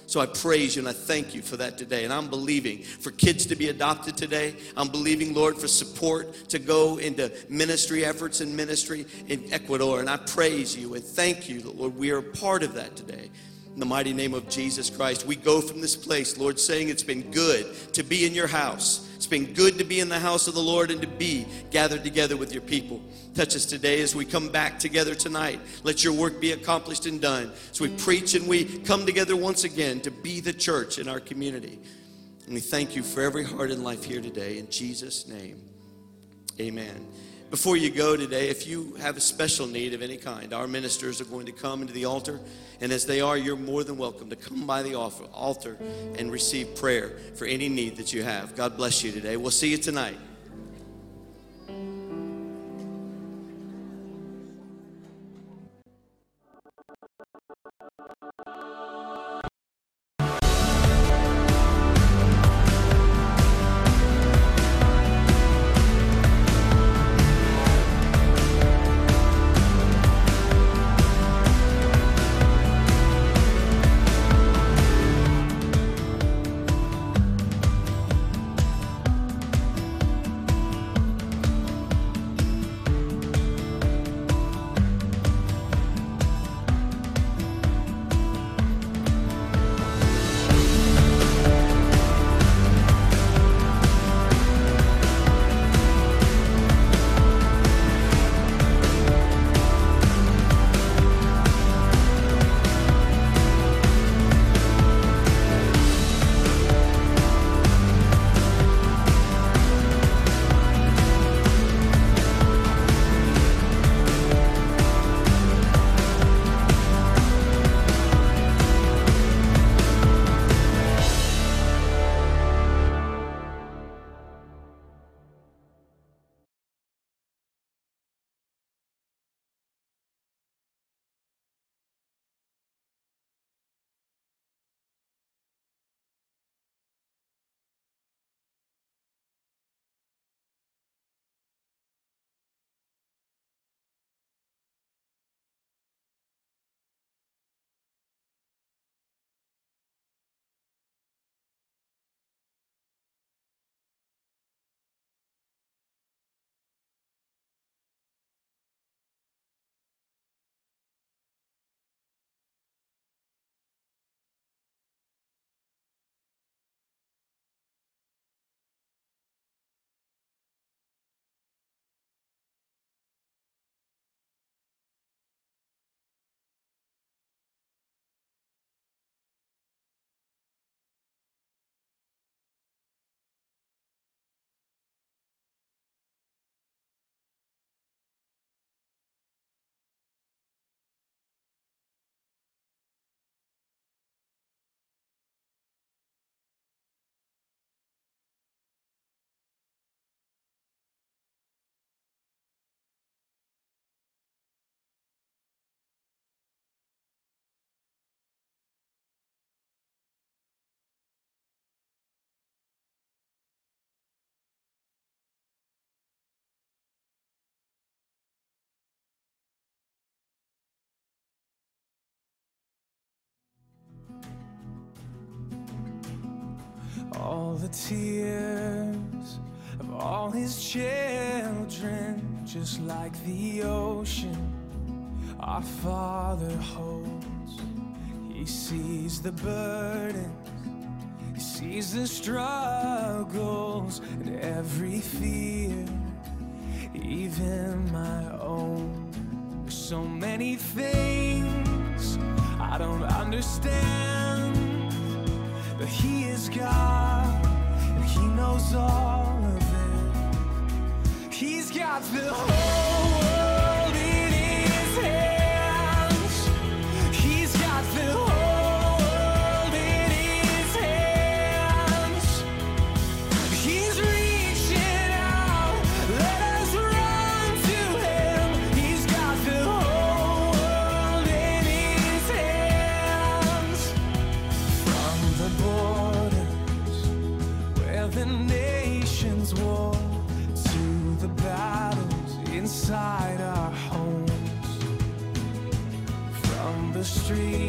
So I praise you and I thank you for that today. And I'm believing for kids to be adopted today. I'm believing, Lord, for support to go into ministry efforts and ministry in Ecuador. And I praise you and thank you, Lord, we are part of that today. In the mighty name of Jesus Christ, we go from this place, Lord, saying it's been good to be in your house. It's been good to be in the house of the Lord and to be gathered together with your people. Touch us today as we come back together tonight. Let your work be accomplished and done. As we preach and we come together once again to be the church in our community. And we thank you for every heart and life here today. In Jesus' name, amen. Before you go today, if you have a special need of any kind, our ministers are going to come into the altar. And as they are, you're more than welcome to come by the altar and receive prayer for any need that you have. God bless you today. We'll see you tonight. The tears of all his children, just like the ocean our Father holds. He sees the burdens, he sees the struggles and every fear, even my own. There's so many things I don't understand. But he is God, he knows all of it. He's got the whole inside our homes. From the streets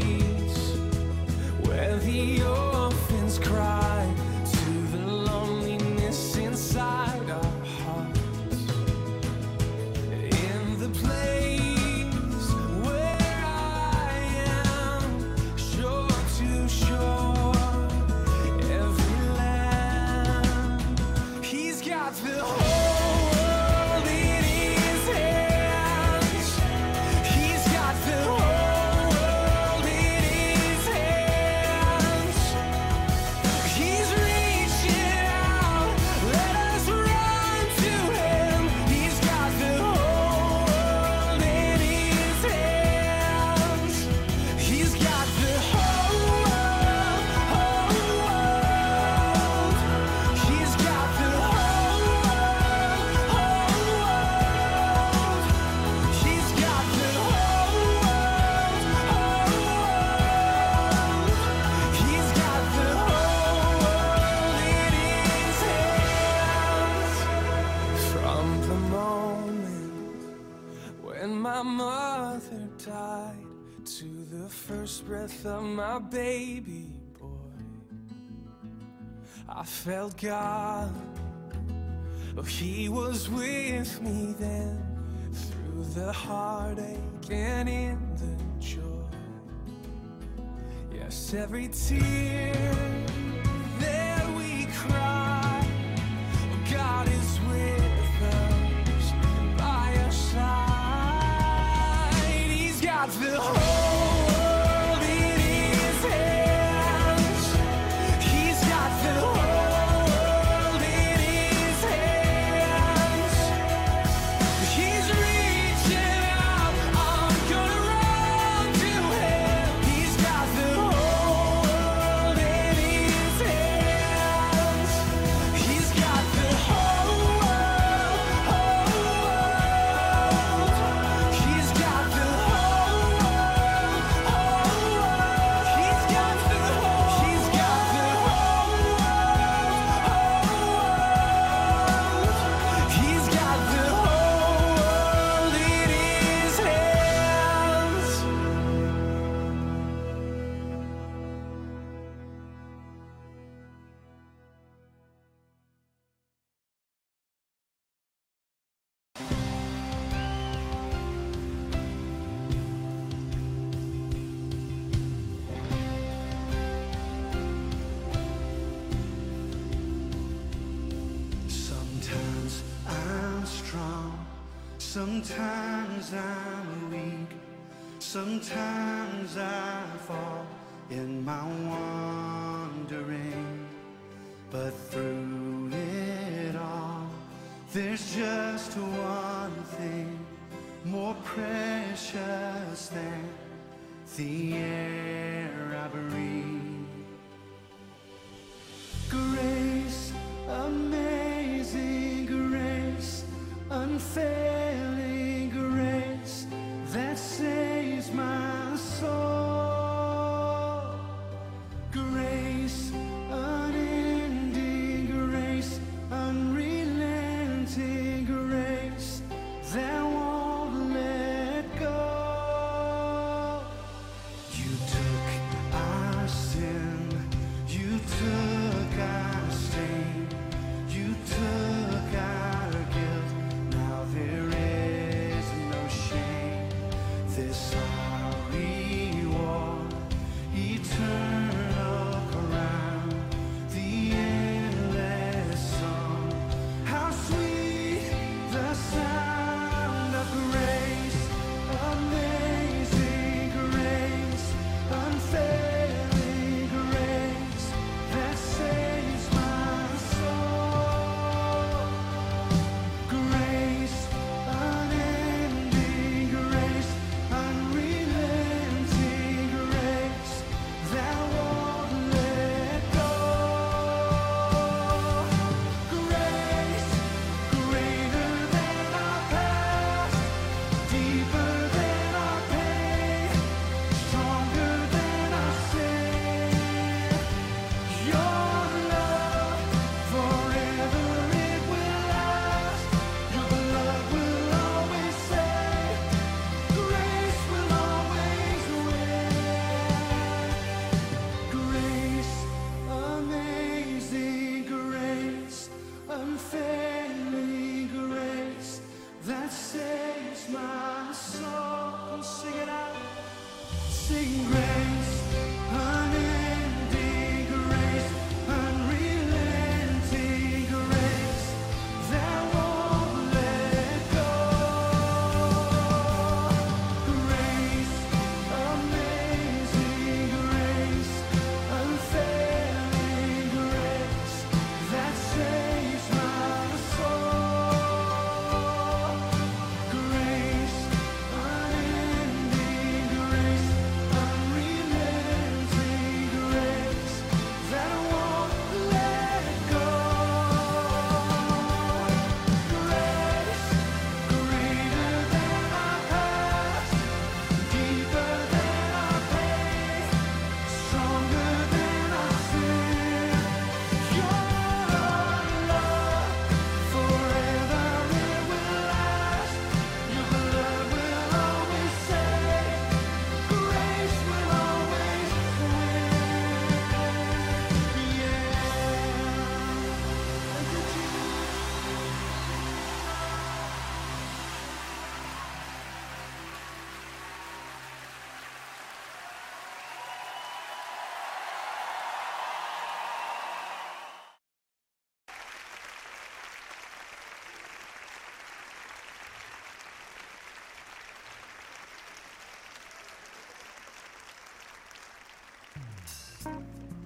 breath of my baby boy. I felt God, oh, He was with me then through the heartache and in the joy. Yes, every tear that we cry, oh, God is. Sometimes I fall in my wandering, but through it all, there's just one thing more precious than the air I breathe. Grace, amazing grace, unfailing.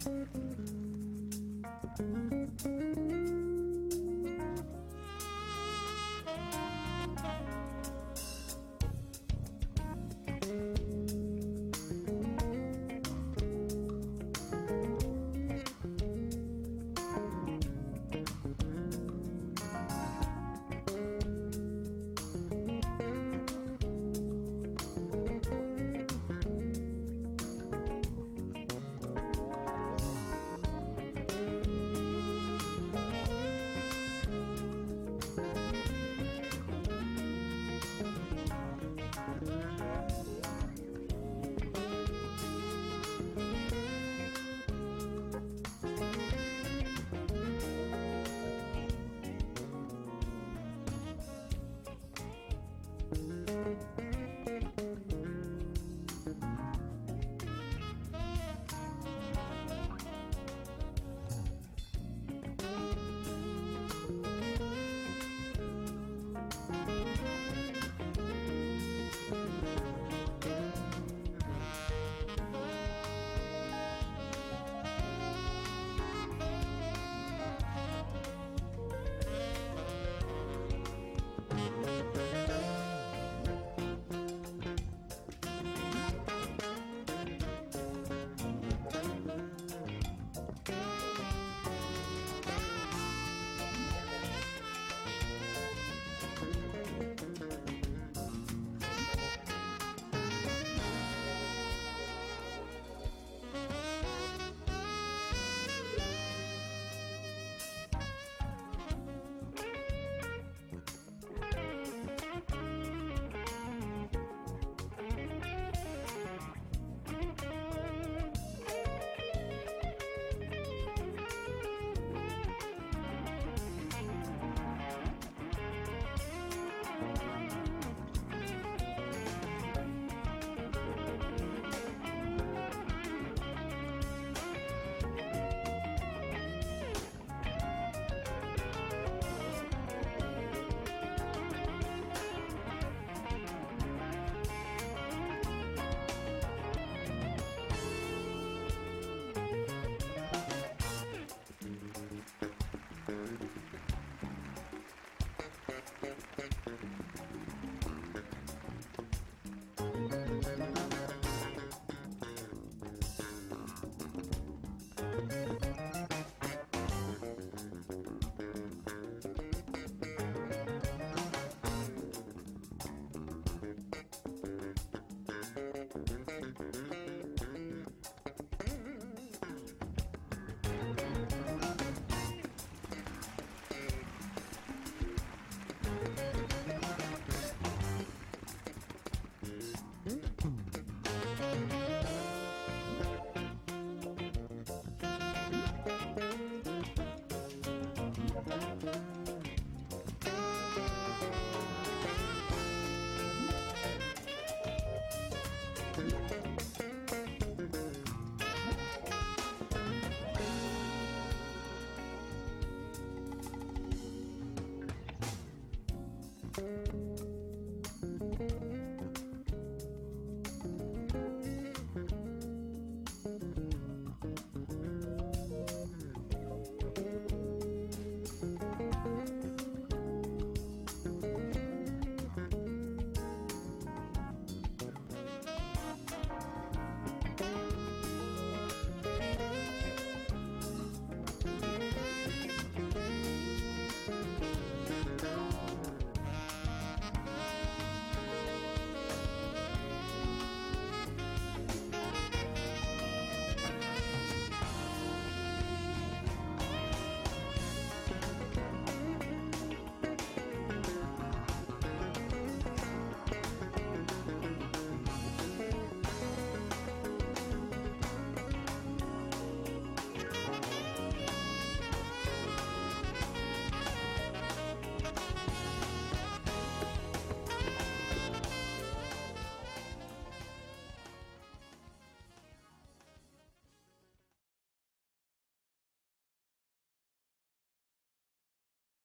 thank you already.